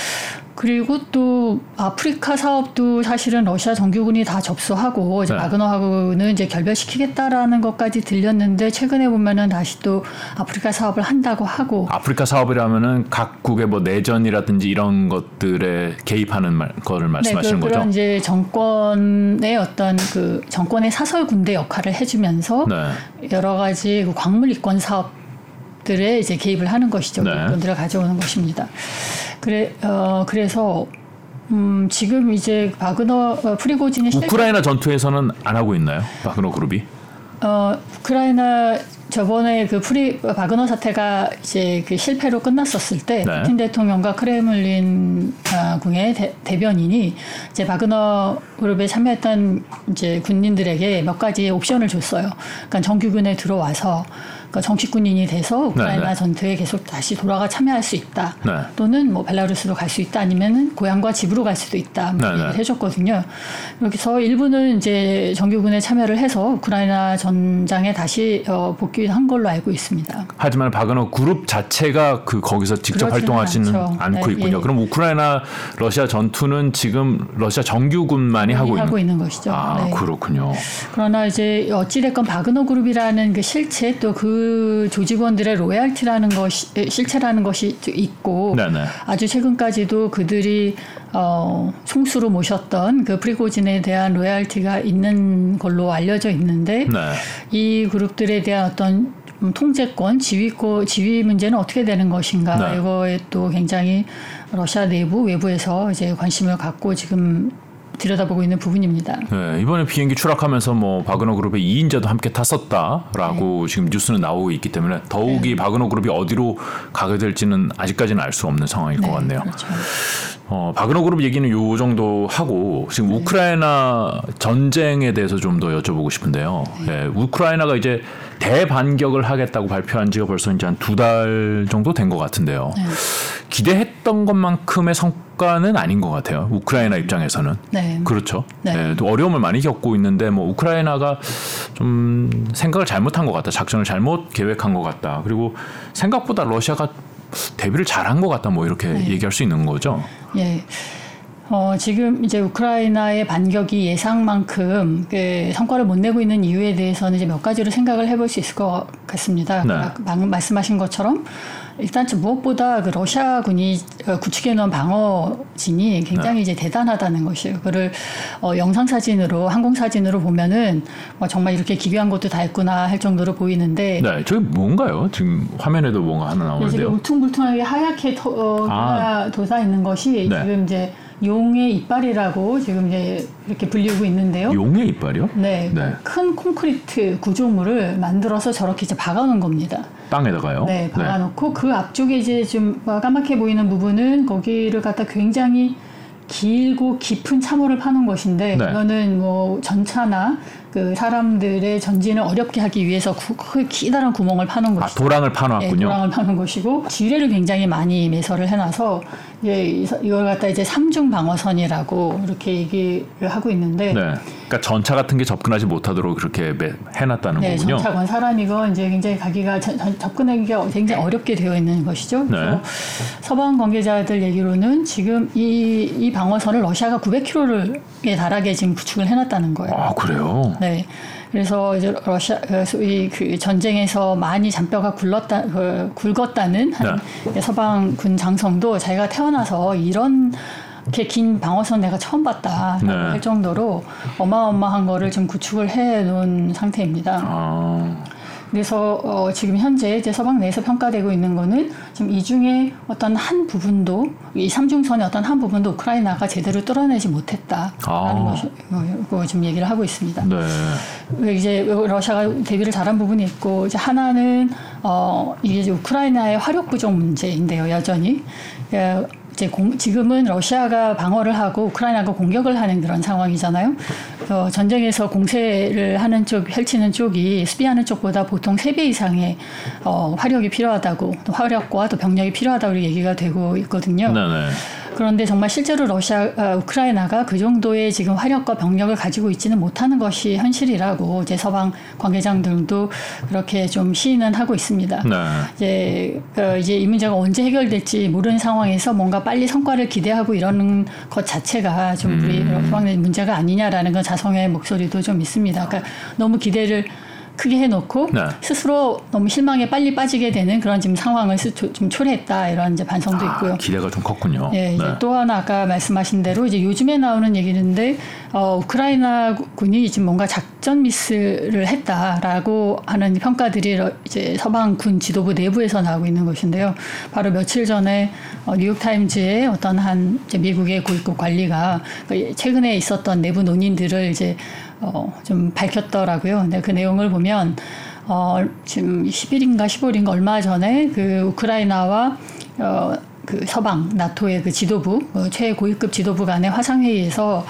그리고 또 아프리카 사업도 사실은 러시아 정규군이 다 접수하고 이제 네. 바그너하고는 이제 결별시키겠다라는 것까지 들렸는데 최근에 보면은 다시 또 아프리카 사업을 한다고 하고 아프리카 사업이라면은 각국의 뭐 내전이라든지 이런 것들에 개입하는 말, 거를 네, 말씀하시는 네, 그, 거죠? 이제 정권의 어떤 그 정권의 사설 군대 역할을 해주면서 네. 여러 가지 그 광물 이권 사업 들에 이제 개입을 하는 것이죠. 네. 돈들을 가져오는 것입니다. 그래 어 그래서 음, 지금 이제 바그너 어, 프리고진이 우크라이나 전투에서는 안 하고 있나요? 바그너 그룹이? 어 우크라이나 저번에 그 프리 바그너 사태가 이제 그 실패로 끝났었을 때 네. 푸틴 대통령과 크레물린 아, 궁의 대, 대변인이 이제 바그너 그룹에 참여했던 이제 군인들에게 몇 가지 옵션을 줬어요. 그러니까 정규군에 들어와서 그러니까 정식군인이 돼서 우크라이나 네네. 네. 전투에 계속 다시 돌아가 참여할 수 있다. 네. 또는 뭐 벨라루스로 갈 수 있다. 아니면은 고향과 집으로 갈 수도 있다. 뭐 얘기를 해줬거든요. 그래서 일부는 이제 정규군에 참여를 해서 우크라이나 전장에 다시 어, 복귀 한 걸로 알고 있습니다. 하지만 바그너 그룹 자체가 그 거기서 직접 활동하지는 않죠. 않고 네, 있군요. 예. 그럼 우크라이나 러시아 전투는 지금 러시아 정규군만이 하고, 하고 있는, 있는 것이죠. 아 네. 그렇군요. 그러나 이제 어찌됐건 바그너 그룹이라는 그 실체 또그 그 조직원들의 로얄티라는 것이 실체라는 것이 있고 네네. 아주 최근까지도 그들이 어, 총수로 모셨던 그 프리고진에 대한 로얄티가 있는 걸로 알려져 있는데 네. 이 그룹들에 대한 어떤 통제권, 지휘권, 지휘 문제는 어떻게 되는 것인가 네. 이거에 또 굉장히 러시아 내부 외부에서 이제 관심을 갖고 지금 들여다보고 있는 부분입니다. 네, 이번에 비행기 추락하면서 뭐 바그너 그룹의 2인자도 함께 탔었다라고 네. 지금 뉴스는 나오고 있기 때문에 더욱이 네. 바그너 그룹이 어디로 가게 될지는 아직까지는 알 수 없는 상황일 네, 것 같네요. 그렇죠. 어, 바그너 그룹 얘기는 요 정도 하고 지금 네. 우크라이나 전쟁에 대해서 좀 더 여쭤보고 싶은데요. 네. 예, 우크라이나가 이제 대반격을 하겠다고 발표한 지가 벌써 이제 한 두 달 정도 된 것 같은데요. 네. 기대했던 것만큼의 성과는 아닌 것 같아요. 우크라이나 입장에서는. 네. 그렇죠. 네. 네. 또 어려움을 많이 겪고 있는데 뭐 우크라이나가 좀 생각을 잘못한 것 같다. 작전을 잘못 계획한 것 같다. 그리고 생각보다 러시아가 대비를 잘한 것 같다. 뭐 이렇게 네. 얘기할 수 있는 거죠. 예. 어, 지금 이제 우크라이나의 반격이 예상만큼 그 성과를 못 내고 있는 이유에 대해서는 이제 몇 가지로 생각을 해볼 수 있을 것 같습니다. 네. 방, 말씀하신 것처럼 일단 무엇보다 그 러시아군이 어, 구축해 놓은 방어진이 굉장히 네. 이제 대단하다는 것이에요. 그거를 어, 영상 사진으로 항공 사진으로 보면은 뭐 정말 이렇게 기괴한 것도 다 있구나 할 정도로 보이는데. 네, 저기 뭔가요? 지금 화면에도 뭔가 하나 나오는데요. 지금 울퉁불퉁하게 하얗게 도, 어, 아. 돋아 있는 것이 네. 지금 이제 용의 이빨이라고 지금 이제 이렇게 불리고 있는데요. 용의 이빨이요? 네. 네. 큰 콘크리트 구조물을 만들어서 저렇게 이제 박아놓은 겁니다. 땅에다가요? 네, 박아놓고 네. 그 앞쪽에 이제 좀 까맣게 보이는 부분은 거기를 갖다 굉장히 길고 깊은 참호를 파는 것인데 네. 그거는 뭐 전차나 그 사람들의 전진을 어렵게 하기 위해서 구, 그 기다란 구멍을 파는 아, 것이죠. 아, 도랑을 파놨군요. 네, 도랑을 파는 것이고 지뢰를 굉장히 많이 매설을 해놔서 예, 이걸 갖다 이제 삼중 방어선이라고 이렇게 얘기를 하고 있는데, 네. 그러니까 전차 같은 게 접근하지 못하도록 그렇게 해놨다는 네, 거군요. 전차건 사람이건 이제 굉장히 가기가 접근하기가 굉장히 어렵게 되어 있는 것이죠. 네. 서방 관계자들 얘기로는 지금 이, 이 방어선을 러시아가 900km에 달하게 지금 구축을 해놨다는 거예요. 아 그래요? 네. 그래서 이제 러시아 그 소위 그 전쟁에서 많이 잔뼈가 굴렀다 그 굵었다는 한 네. 서방 군 장성도 자기가 태어나서 이런 이렇게 긴 방어선 내가 처음 봤다 네. 할 정도로 어마어마한 거를 좀 구축을 해 놓은 상태입니다. 아. 그래서 어, 지금 현재 이제 서방 내에서 평가되고 있는 거는 지금 이 중에 어떤 한 부분도 이 삼중선의 어떤 한 부분도 우크라이나가 제대로 뚫어내지 못했다라는 아. 것이 뭐, 지금 얘기를 하고 있습니다. 네. 이제 러시아가 대비를 잘한 부분이 있고 이제 하나는 어 이게 우크라이나의 화력 부족 문제인데요, 여전히. 그 이제 공, 지금은 러시아가 방어를 하고 우크라이나가 공격을 하는 그런 상황이잖아요. 어, 전쟁에서 공세를 하는 쪽, 펼치는 쪽이 수비하는 쪽보다 보통 세 배 이상의 어, 화력이 필요하다고, 또 화력과 또 병력이 필요하다고 얘기가 되고 있거든요. 네네. 그런데 정말 실제로 러시아, 아, 우크라이나가 그 정도의 지금 화력과 병력을 가지고 있지는 못하는 것이 현실이라고 이제 서방 관계장들도 그렇게 좀 시인은 하고 있습니다. 네. 이제, 어, 이제 이 문제가 언제 해결될지 모르는 상황에서 뭔가 빨리 성과를 기대하고 이러는 것 자체가 좀 우리 음. 서방의 문제가 아니냐라는 건 자성의 목소리도 좀 있습니다. 그러니까 너무 기대를 크게 해놓고 네. 스스로 너무 실망에 빨리 빠지게 되는 그런 지금 상황을 좀 초래했다 이런 이제 반성도 아, 있고요. 기대가 좀 컸군요. 예, 이제 네. 또 하나 아까 말씀하신 대로 이제 요즘에 나오는 얘기인데 어, 우크라이나 군이 지금 뭔가 작전 미스를 했다라고 하는 평가들이 이제 서방 군 지도부 내부에서 나오고 있는 것인데요. 바로 며칠 전에 어, 뉴욕 타임즈의 어떤 한 미국의 고위급 관리가 그 최근에 있었던 내부 논의들을 이제 어, 좀 밝혔더라고요. 근데 그 내용을 보면 어, 지금 10일인가 15일인가 얼마 전에 그 우크라이나와 어, 그 서방 나토의 그 지도부 그 최고위급 지도부 간의 화상회의에서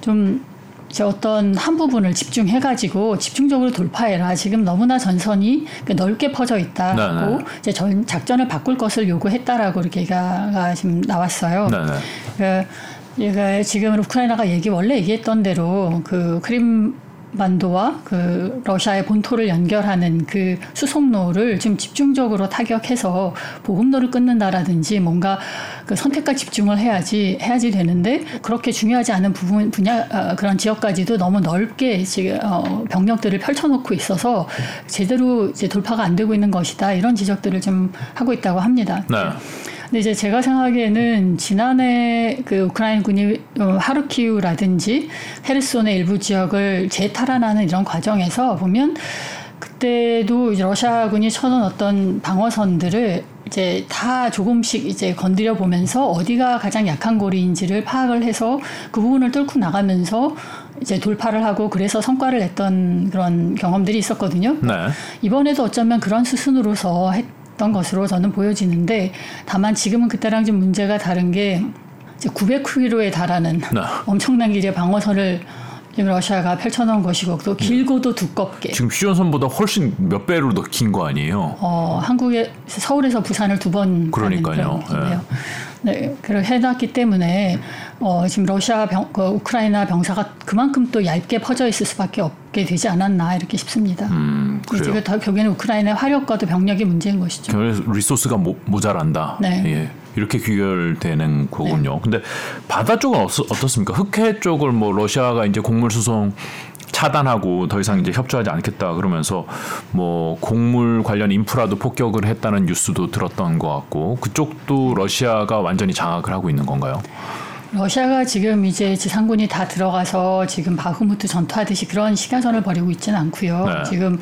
좀 이제 어떤 한 부분을 집중해가지고 집중적으로 돌파해라. 지금 너무나 전선이 그 넓게 퍼져 있다고 네네. 네. 이제 전 작전을 바꿀 것을 요구했다라고 이렇게 얘기가 지금 나왔어요. 네네. 네. 그 얘가 지금 우크라이나가 얘기 원래 얘기했던 대로 그 크림 반도와 그 러시아의 본토를 연결하는 그 수송로를 지금 집중적으로 타격해서 보급로를 끊는다라든지 뭔가 그 선택과 집중을 해야지 해야지 되는데 그렇게 중요하지 않은 부분 분야 어, 그런 지역까지도 너무 넓게 지금 어, 병력들을 펼쳐놓고 있어서 제대로 이제 돌파가 안 되고 있는 것이다 이런 지적들을 좀 하고 있다고 합니다. 네. 근데 이제 제가 생각하기에는 지난해 그 우크라이나 군이 어, 하르키우라든지 헤르손의 일부 지역을 재탈환하는 이런 과정에서 보면 그때도 이제 러시아군이 쳐놓은 어떤 방어선들을 이제 다 조금씩 이제 건드려 보면서 어디가 가장 약한 고리인지를 파악을 해서 그 부분을 뚫고 나가면서 이제 돌파를 하고 그래서 성과를 냈던 그런 경험들이 있었거든요. 네. 이번에도 어쩌면 그런 수순으로서 했 던 것으로 저는 보여지는데 다만 지금은 그때랑 좀 문제가 다른 게 이제 900km에 달하는 네. 엄청난 길의 방어선을 지금 러시아가 펼쳐놓은 것이고 또 길고도 두껍게 지금 휴전선보다 훨씬 몇 배로 더 긴 거 아니에요? 어 한국에 서울에서 부산을 두 번 그러니까요. 네. 네, 그걸 해놨기 때문에 어, 지금 러시아 병, 그 우크라이나 병사가 그만큼 또 얇게 퍼져 있을 수밖에 없 게 되지 않았나 이렇게 싶습니다. 음, 그래요. 다 결국에는 우크라이나의 화력과도 병력이 문제인 것이죠. 그래서 리소스가 모, 모자란다. 네. 예. 이렇게 귀결되는 거군요. 네. 근데 바다 쪽은 어떻, 어떻습니까? 흑해 쪽을 뭐 러시아가 이제 곡물 수송 차단하고 더 이상 이제 협조하지 않겠다 그러면서 뭐 곡물 관련 인프라도 폭격을 했다는 뉴스도 들었던 것 같고 그쪽도 러시아가 완전히 장악을 하고 있는 건가요? 러시아가 지금 이제 지상군이 다 들어가서 지금 바흐무트 전투하듯이 그런 시가전을 벌이고 있지는 않고요. 네. 지금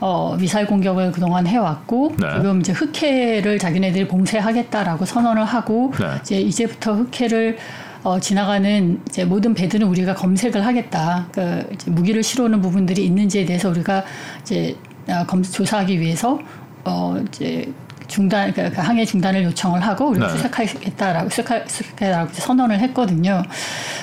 어, 미사일 공격을 그동안 해왔고 네. 지금 이제 흑해를 자기네들이 봉쇄하겠다라고 선언을 하고 네. 이제 이제부터 흑해를 어, 지나가는 이제 모든 배들은 우리가 검색을 하겠다. 그 이제 무기를 실어오는 부분들이 있는지에 대해서 우리가 이제 어, 검 조사하기 위해서 어 이제 중단 그, 그 항해 중단을 요청을 하고 우리가 네. 수색하겠다라고 수색하겠다라고 선언을 했거든요.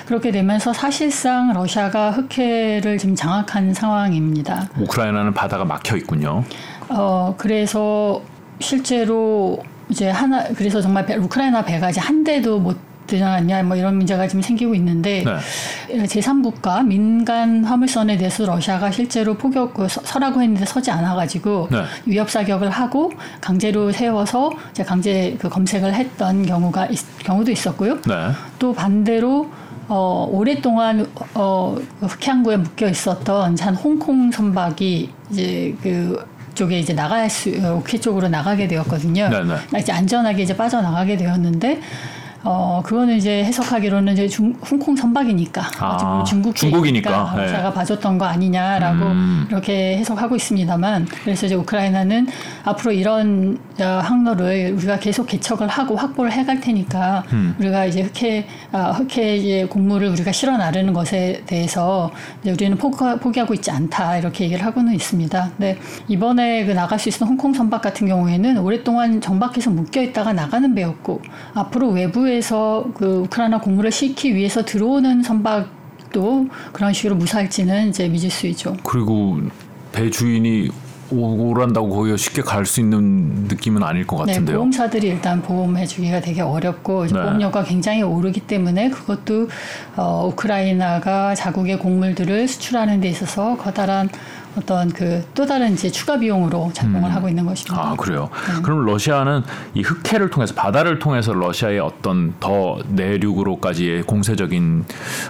그렇게 되면서 사실상 러시아가 흑해를 지금 장악한 상황입니다. 우크라이나는 바다가 막혀 있군요. 어 그래서 실제로 이제 하나 그래서 정말 우크라이나 배가 이제 한 대도 못 되지 않냐 뭐 이런 문제가 지금 생기고 있는데 네. 제3국가 민간 화물선에 대해서 러시아가 실제로 포격 그 서라고 했는데 서지 않아 가지고 네. 위협 사격을 하고 강제로 세워서 이제 강제 그 검색을 했던 경우가 있, 경우도 있었고요. 네. 또 반대로 어, 오랫동안 어, 흑해항구에 묶여 있었던 한 홍콩 선박이 이제 그 쪽에 이제 나갈 수, 오케 쪽으로 나가게 되었거든요. 네네. 네. 이제 안전하게 이제 빠져나가게 되었는데 어 그거는 이제 해석하기로는 이제 중, 홍콩 선박이니까 아, 중국 중국이니까 러시아가 네. 봐줬던 거 아니냐라고 음. 이렇게 해석하고 있습니다만 그래서 이제 우크라이나는 앞으로 이런 어, 항로를 우리가 계속 개척을 하고 확보를 해갈 테니까 음. 우리가 이제 흑해 아, 흑해 이제 곡물을 우리가 실어 나르는 것에 대해서 이제 우리는 포기, 하고 있지 않다 이렇게 얘기를 하고는 있습니다. 근데 이번에 그 나갈 수 있는 홍콩 선박 같은 경우에는 오랫동안 정박해서 묶여 있다가 나가는 배였고 앞으로 외부에 내부에서 그 우크라이나 공무를 싣기 위해서 들어오는 선박도 그런 식으로 무사할지는 이제 미지수이죠. 그리고 배 주인이 오란다고 거기가 쉽게 갈 수 있는 느낌은 아닐 것 네, 같은데요. 네, 보험사들이 일단 보험해주기가 되게 어렵고 네. 보험료가 굉장히 오르기 때문에 그것도 어, 우크라이나가 자국의 곡물들을 수출하는 데 있어서 커다란 어떤 그 또 다른 이제 추가 비용으로 작동을 음. 하고 있는 것입니다. 아 그래요. 네. 그럼 러시아는 이 흑해를 통해서 바다를 통해서 러시아의 어떤 더 내륙으로까지의 공세적인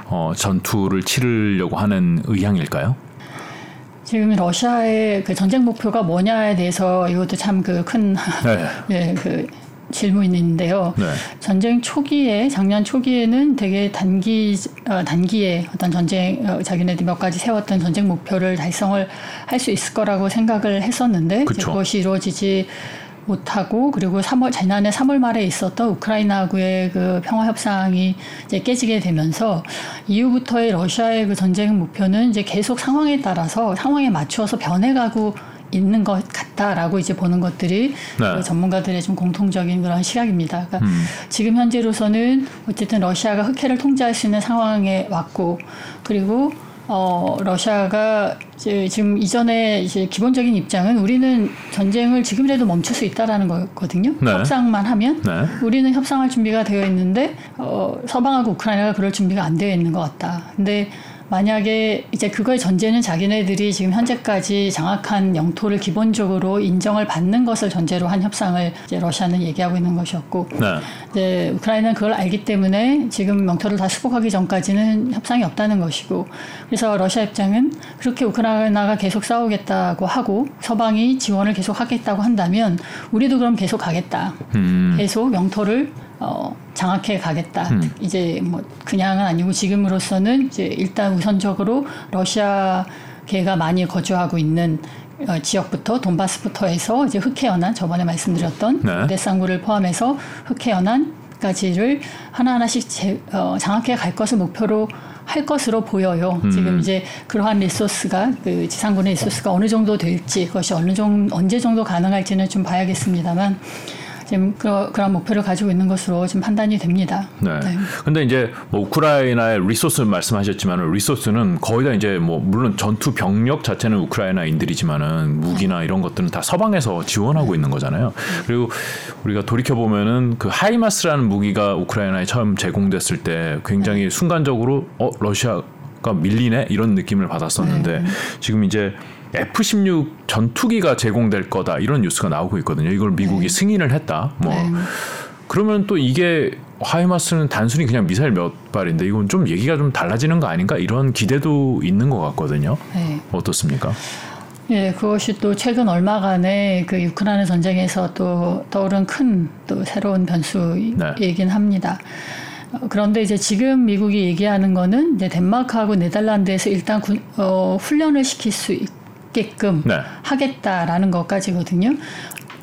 어, 전투를 치르려고 하는 의향일까요? 지금 러시아의 그 전쟁 목표가 뭐냐에 대해서 이것도 참 그큰 [LAUGHS] 네. 네, 그 질문인데요. 네. 전쟁 초기에 작년 초기에는 되게 단기 어, 단기에 어떤 전쟁 어, 자기네들 몇 가지 세웠던 전쟁 목표를 달성을 할 수 있을 거라고 생각을 했었는데 그것이 이루어지지 못하고 그리고 3월 지난해 3월 말에 있었던 우크라이나하고의 그 평화 협상이 이제 깨지게 되면서 이후부터의 러시아의 그 전쟁 목표는 이제 계속 상황에 따라서 상황에 맞추어서 변해가고 있는 것 같다라고 이제 보는 것들이 네. 그 전문가들의 좀 공통적인 그런 시각입니다. 그러니까 음. 지금 현재로서는 어쨌든 러시아가 흑해를 통제할 수 있는 상황에 왔고 그리고 어, 러시아가 이제 지금 이전에 이제 기본적인 입장은 우리는 전쟁을 지금이라도 멈출 수 있다라는 거거든요. 네. 협상만 하면 네. 우리는 협상할 준비가 되어 있는데 어, 서방하고 우크라이나가 그럴 준비가 안 되어 있는 것 같다. 근데 만약에 이제 그거의 전제는 자기네들이 지금 현재까지 장악한 영토를 기본적으로 인정을 받는 것을 전제로 한 협상을 이제 러시아는 얘기하고 있는 것이었고, 네. 이제 우크라이나는 그걸 알기 때문에 지금 영토를 다 수복하기 전까지는 협상이 없다는 것이고, 그래서 러시아 입장은 그렇게 우크라이나가 계속 싸우겠다고 하고 서방이 지원을 계속 하겠다고 한다면 우리도 그럼 계속 가겠다. 음. 계속 영토를 어, 장악해 가겠다. 음. 이제 뭐 그냥은 아니고 지금으로서는 이제 일단 우선적으로 러시아계가 많이 거주하고 있는 어, 지역부터 돈바스부터 해서 이제 흑해 연안 저번에 말씀드렸던 네. 데상구를 포함해서 흑해 연안까지를 하나하나씩 제, 어, 장악해 갈 것을 목표로 할 것으로 보여요. 음. 지금 이제 그러한 리소스가 그 지상군의 리소스가 어느 정도 될지 그것이 어느 정도 언제 정도 가능할지는 좀 봐야겠습니다만 지금 그, 그런 목표를 가지고 있는 것으로 지금 판단이 됩니다. 네. 네. 근데 이제 뭐 우크라이나의 resource 말씀하셨지만 resource는 거의 다 이제 뭐 물론 전투 병력 자체는 우크라이나인들이지만은 무기나 네. 이런 것들은 다 서방에서 지원하고 네. 있는 거잖아요. 그리고 우리가 돌이켜 보면은 그 하이마스라는 무기가 우크라이나에 처음 제공됐을 때 굉장히 네. 순간적으로 어 러시아가 밀리네 이런 느낌을 받았었는데 네. 지금 이제 F-16 전투기가 제공될 거다 이런 뉴스가 나오고 있거든요. 이걸 미국이 네. 승인을 했다. 뭐 네. 그러면 또 이게 하이마스는 단순히 그냥 미사일 몇 발인데 이건 좀 얘기가 좀 달라지는 거 아닌가 이런 기대도 있는 것 같거든요. 네. 어떻습니까? 예, 그것이 또 최근 얼마간의 그 우크라이나 전쟁에서 또 떠오른 큰 또 새로운 변수이긴 네. 합니다. 그런데 이제 지금 미국이 얘기하는 거는 이제 덴마크하고 네덜란드에서 일단 군, 어, 훈련을 시킬 수 있, 있게끔 네. 하겠다라는 것까지거든요.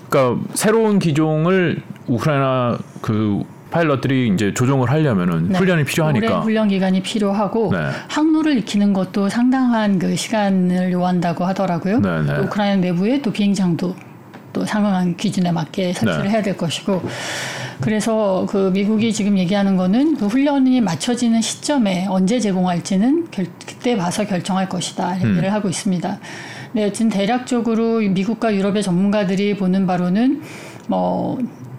그러니까 새로운 기종을 우크라이나 그 파일럿들이 이제 조종을 하려면은 네. 훈련이 필요하니까 오랜 훈련 기간이 필요하고 네. 항로를 익히는 것도 상당한 그 시간을 요한다고 하더라고요. 네, 네. 우크라이나 내부에 또 비행장도 또 상응한 기준에 맞게 설치를 네. 해야 될 것이고 그래서 그 미국이 지금 얘기하는 거는 그 훈련이 맞춰지는 시점에 언제 제공할지는 결, 그때 봐서 결정할 것이다 얘기를 음. 하고 있습니다. 네, 여튼 대략적으로 미국과 유럽의 전문가들이 보는 바로는 뭐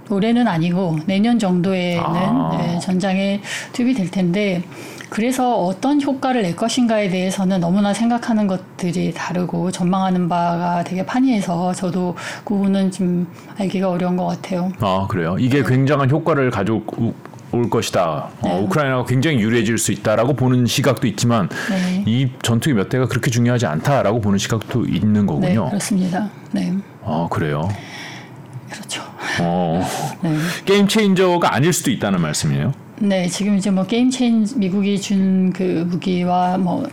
올해는 아니고 내년 정도에는 아. 네, 전장에 투입이 될 텐데 그래서 어떤 효과를 낼 것인가에 대해서는 너무나 생각하는 것들이 다르고 전망하는 바가 되게 판이해서 저도 그 부분은 좀 알기가 어려운 것 같아요. 아 그래요? 이게 네. 굉장한 효과를 가져 올 것이다. 어, 네. 어, 우크라이나가 굉장히 유리해질 수 있다라고 보는 시각도 있지만 네. 이 전투기 몇 대가 그렇게 중요하지 않다라고 보는 시각도 있는 거군요. 네, 그렇습니다. 네. 아 그래요. 그렇죠. 어, [LAUGHS] 네. game changer가 아닐 수도 있다는 말씀이에요. 네, 지금 이제 뭐 game change 미국이 준 그 무기와 뭐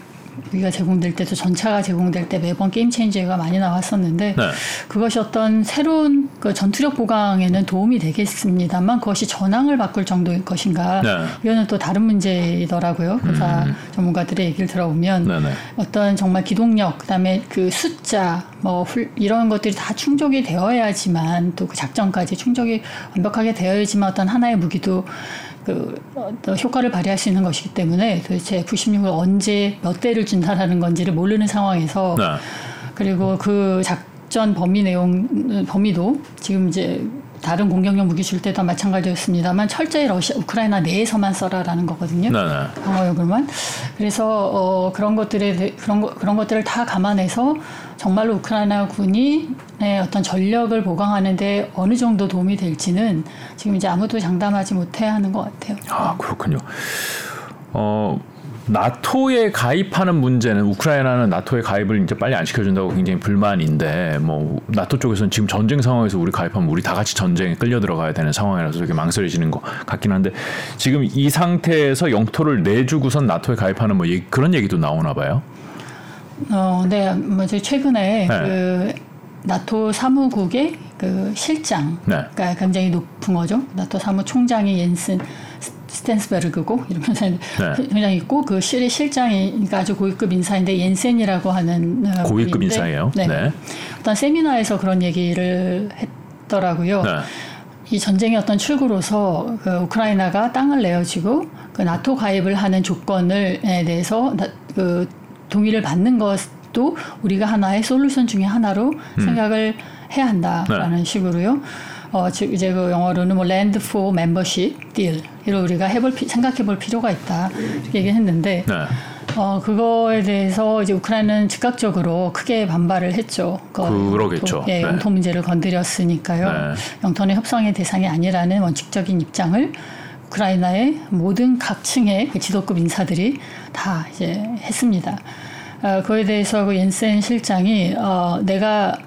무기가 제공될 때도 전차가 제공될 때 매번 game changer가 많이 나왔었는데 네. 그것이 어떤 새로운 그 전투력 보강에는 도움이 되겠습니다만 그것이 전황을 바꿀 정도일 것인가 네. 이거는 또 다른 문제이더라고요. 그사 음. 전문가들의 얘기를 들어보면 네, 네. 어떤 정말 기동력 그다음에 그 숫자 뭐 이런 것들이 다 충족이 되어야지만 또 그 작전까지 충족이 완벽하게 되어야지만 어떤 하나의 무기도 그 효과를 발휘할 수 있는 것이기 때문에 도대체 F-16을 언제 몇 대를 준다라는 건지를 모르는 상황에서 네. 그리고 그 작전 범위 내용 범위도 지금 이제 다른 공격용 무기 줄 때도 마찬가지였습니다만 철저히 러시아 우크라이나 내에서만 써라라는 거거든요. 네네. 방어용으로만. 그래서 어, 그런 것들에 그런 거, 그런 것들을 다 감안해서 정말로 우크라이나 군이 네, 어떤 전력을 보강하는데 어느 정도 도움이 될지는 지금 이제 아무도 장담하지 못해 하는 것 같아요. 아 그렇군요. 어 나토에 가입하는 문제는 우크라이나는 나토에 가입을 이제 빨리 안 시켜준다고 굉장히 불만인데 뭐 나토 쪽에서는 지금 전쟁 상황에서 우리 가입하면 우리 다 같이 전쟁에 끌려 들어가야 되는 상황이라서 이렇게 망설여지는 것 같긴 한데 지금 이 상태에서 영토를 내주고선 나토에 가입하는 뭐 얘기, 그런 얘기도 나오나 봐요. 어, 네, 뭐 최근에 네. 그 나토 사무국의 그 실장, 네. 그러니까 굉장히 높은 거죠. 나토 사무총장이 옌슨 스탠스베르그고 이러면서 네. 그냥 있고 그 실의 실장이 그러니까 아주 고위급 인사인데 옌센이라고 하는 어, 고위급 인사예요. 네. 네. 어떤 세미나에서 그런 얘기를 했더라고요. 네. 이 전쟁의 어떤 출구로서 그 우크라이나가 땅을 내어주고 그 나토 가입을 하는 조건을 대해서 그 동의를 받는 것도 우리가 하나의 솔루션 중의 하나로 음. 생각을 해야 한다라는 네. 식으로요. 어, 즉 이제 그 영어로는 뭐 land for membership deal 이를 우리가 해볼 생각해볼 필요가 있다 이렇게 얘기했는데 네. 어, 그거에 대해서 이제 우크라이나는 즉각적으로 크게 반발을 했죠. 그러겠죠. 예, 네. 영토 문제를 건드렸으니까요. 네. 영토는 협상의 대상이 아니라는 원칙적인 입장을 우크라이나의 모든 각층의 그 지도급 인사들이 다 이제 했습니다. 어, 그에 대해서 그 옌센 실장이 어, 내가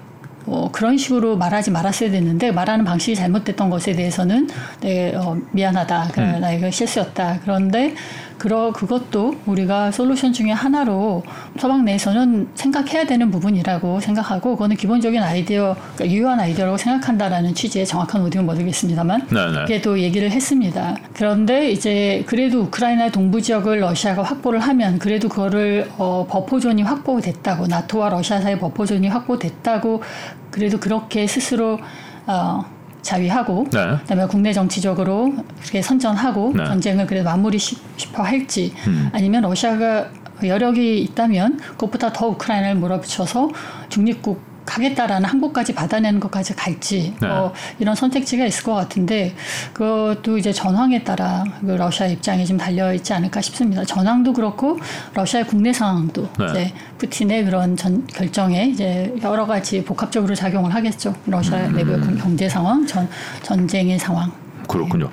뭐 그런 식으로 말하지 말았어야 됐는데 말하는 방식이 잘못됐던 것에 대해서는 네, 어, 미안하다. 그 음. 나 이거 실수였다. 그런데 그러 그것도 우리가 솔루션 중에 하나로 서방 내에서는 생각해야 되는 부분이라고 생각하고 그거는 기본적인 아이디어 그러니까 유효한 아이디어라고 생각한다라는 취지의 정확한 오디오는 모르겠습니다만 그게 또 얘기를 했습니다. 그런데 이제 그래도 우크라이나의 동부 지역을 러시아가 확보를 하면 그래도 그거를 어, 버포존이 확보됐다고 나토와 러시아 사이 버포존이 확보됐다고 그래도 그렇게 스스로 어, 자위하고 네. 그다음에 국내 정치적으로 그렇게 선전하고 네. 전쟁을 그래도 마무리 싶어 할지 음. 아니면 러시아가 여력이 있다면 그것보다 더 우크라이나를 몰아붙여서 중립국 가겠다라는 항복까지 받아내는 것까지 갈지 네. 어, 이런 선택지가 있을 것 같은데 그것도 이제 전황에 따라 그 러시아 입장이 좀 달려 있지 않을까 싶습니다. 전황도 그렇고 러시아의 국내 상황도 네. 이제 푸틴의 그런 전, 결정에 이제 여러 가지 복합적으로 작용을 하겠죠. 러시아 음. 내부의 경제 상황, 전 전쟁의 상황. 그렇군요. 네.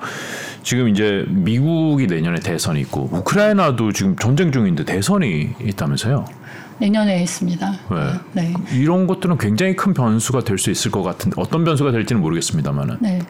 지금 이제 미국이 내년에 대선이 있고 우크라이나도 지금 전쟁 중인데 대선이 있다면서요? 내년에 있습니다. 네. 네. 이런 것들은 굉장히 큰 변수가 될 수 있을 것 같은데 어떤 변수가 될지는 모르겠습니다만은. 네.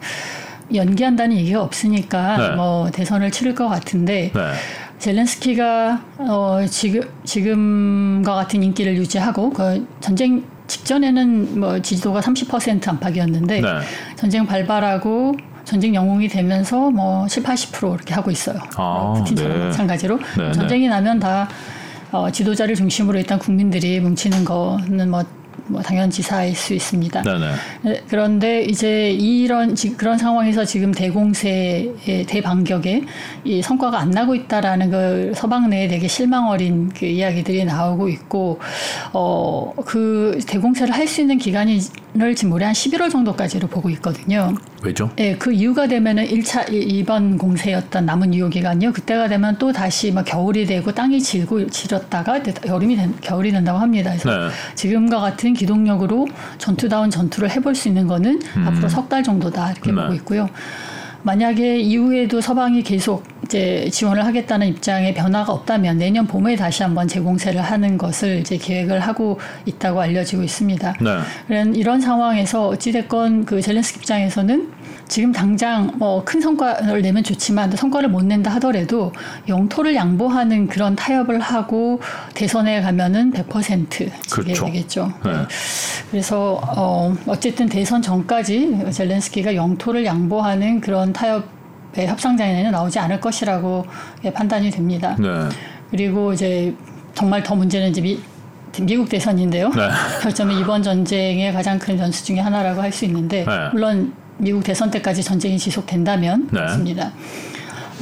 연기한다는 얘기가 없으니까 네. 뭐 대선을 치를 것 같은데 네. 젤렌스키가 어 지금 지금과 같은 인기를 유지하고 그 전쟁 직전에는 뭐 지지도가 30% 안팎이었는데 네. 전쟁 발발하고 전쟁 영웅이 되면서 뭐 7, 80% 이렇게 하고 있어요. 아, 푸틴처럼 네. 마찬가지로 네, 전쟁이 나면 다 어, 지도자를 중심으로 일단 국민들이 뭉치는 거는 뭐, 뭐 당연 지사일 수 있습니다. 네네. 네, 그런데 이제 이런 그런 상황에서 지금 대공세의 대반격에 이 성과가 안 나고 있다라는 그 서방 내에 되게 실망 어린 그 이야기들이 나오고 있고 어 그 대공세를 할 수 있는 기간을 지금 올해 한 11월 정도까지로 보고 있거든요. 왜죠? 예, 그 이유가 되면은 1차 이번 공세였던 남은 유효 기간이요. 그때가 되면 또 다시 막 겨울이 되고 땅이 질고 질었다가 여름이 된, 겨울이 된다고 합니다. 그래서 네. 지금과 같은 기동력으로 전투다운 전투를 해볼 수 있는 거는 음. 앞으로 석 달 정도다 이렇게 네. 보고 있고요. 만약에 이후에도 서방이 계속 이제 지원을 하겠다는 입장에 변화가 없다면 내년 봄에 다시 한번 재공세를 하는 것을 이제 계획을 하고 있다고 알려지고 있습니다. 네. 이런 상황에서 어찌됐건 그 젤렌스키 입장에서는 지금 당장 뭐 큰 성과를 내면 좋지만 성과를 못 낸다 하더라도 영토를 양보하는 그런 타협을 하고 대선에 가면은 100% 그렇죠. 되겠죠. 네. 네. 그래서 어 어쨌든 대선 전까지 젤렌스키가 영토를 양보하는 그런 타협의 협상장에는 나오지 않을 것이라고 판단이 됩니다. 네. 그리고 이제 정말 더 문제는 이제 미, 미국 대선인데요. 네. 결점은 이번 전쟁의 가장 큰 변수 중의 하나라고 할 수 있는데 네. 물론 미국 대선 때까지 전쟁이 지속된다면 네. 그렇습니다.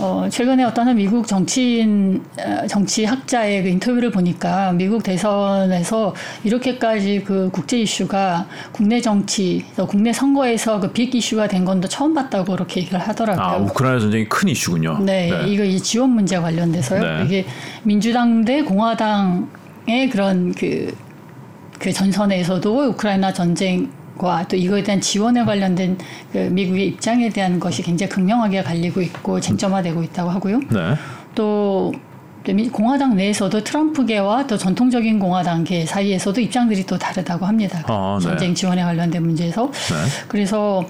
어, 최근에 어떤 한 미국 정치인, 어, 정치학자의 그 인터뷰를 보니까 미국 대선에서 이렇게까지 그 국제 이슈가 국내 정치, 국내 선거에서 그 빅 이슈가 된 건도 처음 봤다고 그렇게 얘기를 하더라고요. 아, 우크라이나 전쟁이 큰 이슈군요. 네, 네. 이거 이 지원 문제 관련돼서요. 네. 이게 민주당 대 공화당의 그런 그, 그 전선에서도 우크라이나 전쟁 또 이거에 대한 지원에 관련된 그 미국의 입장에 대한 것이 굉장히 극명하게 갈리고 있고 쟁점화되고 있다고 하고요. 네. 또 공화당 내에서도 트럼프계와 또 전통적인 공화당계 사이에서도 입장들이 또 다르다고 합니다. 아, 네. 전쟁 지원에 관련된 문제에서. 네. 그래서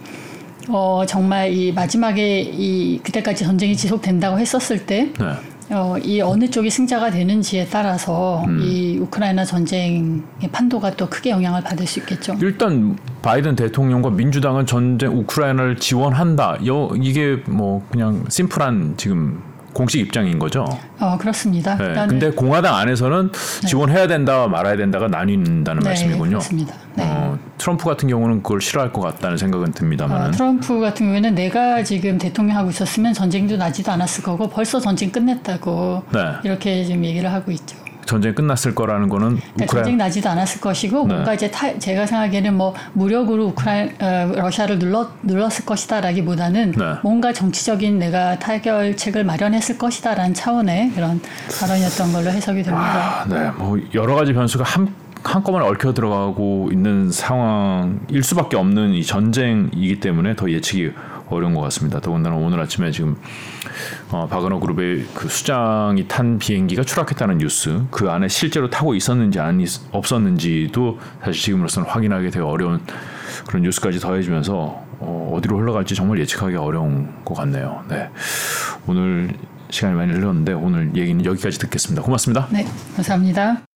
어, 정말 이 마지막에 이 그때까지 전쟁이 지속된다고 했었을 때 네. 어, 이 어느 쪽이 승자가 되는지에 따라서 음. 이 우크라이나 전쟁의 판도가 또 크게 영향을 받을 수 있겠죠. 일단 바이든 대통령과 민주당은 전쟁 우크라이나를 지원한다. 여, 이게 뭐 그냥 심플한 지금 공식 입장인 거죠. 어 그렇습니다. 네. 근데 공화당 안에서는 네. 지원해야 된다 말아야 된다가 나뉜다는 네, 말씀이군요. 그렇습니다. 네. 어, 트럼프 같은 경우는 그걸 싫어할 것 같다는 생각은 듭니다만. 어, 트럼프 같은 경우에는 내가 지금 대통령 하고 있었으면 전쟁도 나지도 않았을 거고 벌써 전쟁 끝냈다고 네. 이렇게 지금 얘기를 하고 있죠. 전쟁 끝났을 거라는 거는 그러니까 전쟁 나지도 않았을 것이고 네. 뭔가 이제 타, 제가 생각에는 뭐 무력으로 우크라이 어, 러시아를 눌렀 눌렀을 것이다라기보다는 네. 뭔가 정치적인 내가 타결책을 마련했을 것이다라는 차원의 그런 발언이었던 걸로 해석이 됩니다. 아, 네, 뭐 여러 가지 변수가 한 한꺼번에 얽혀 들어가고 있는 상황일 수밖에 없는 이 전쟁이기 때문에 더 예측이 어려운 것 같습니다. 더군다나 오늘 아침에 지금 어, 바그너 그룹의 그 수장이 탄 비행기가 추락했다는 뉴스, 그 안에 실제로 타고 있었는지 아니 없었는지도 사실 지금으로서는 확인하기 되게 어려운 그런 뉴스까지 더해지면서 어, 어디로 흘러갈지 정말 예측하기 어려운 것 같네요. 네, 오늘 시간이 많이 흘렀는데 오늘 얘기는 여기까지 듣겠습니다. 고맙습니다. 네, 감사합니다.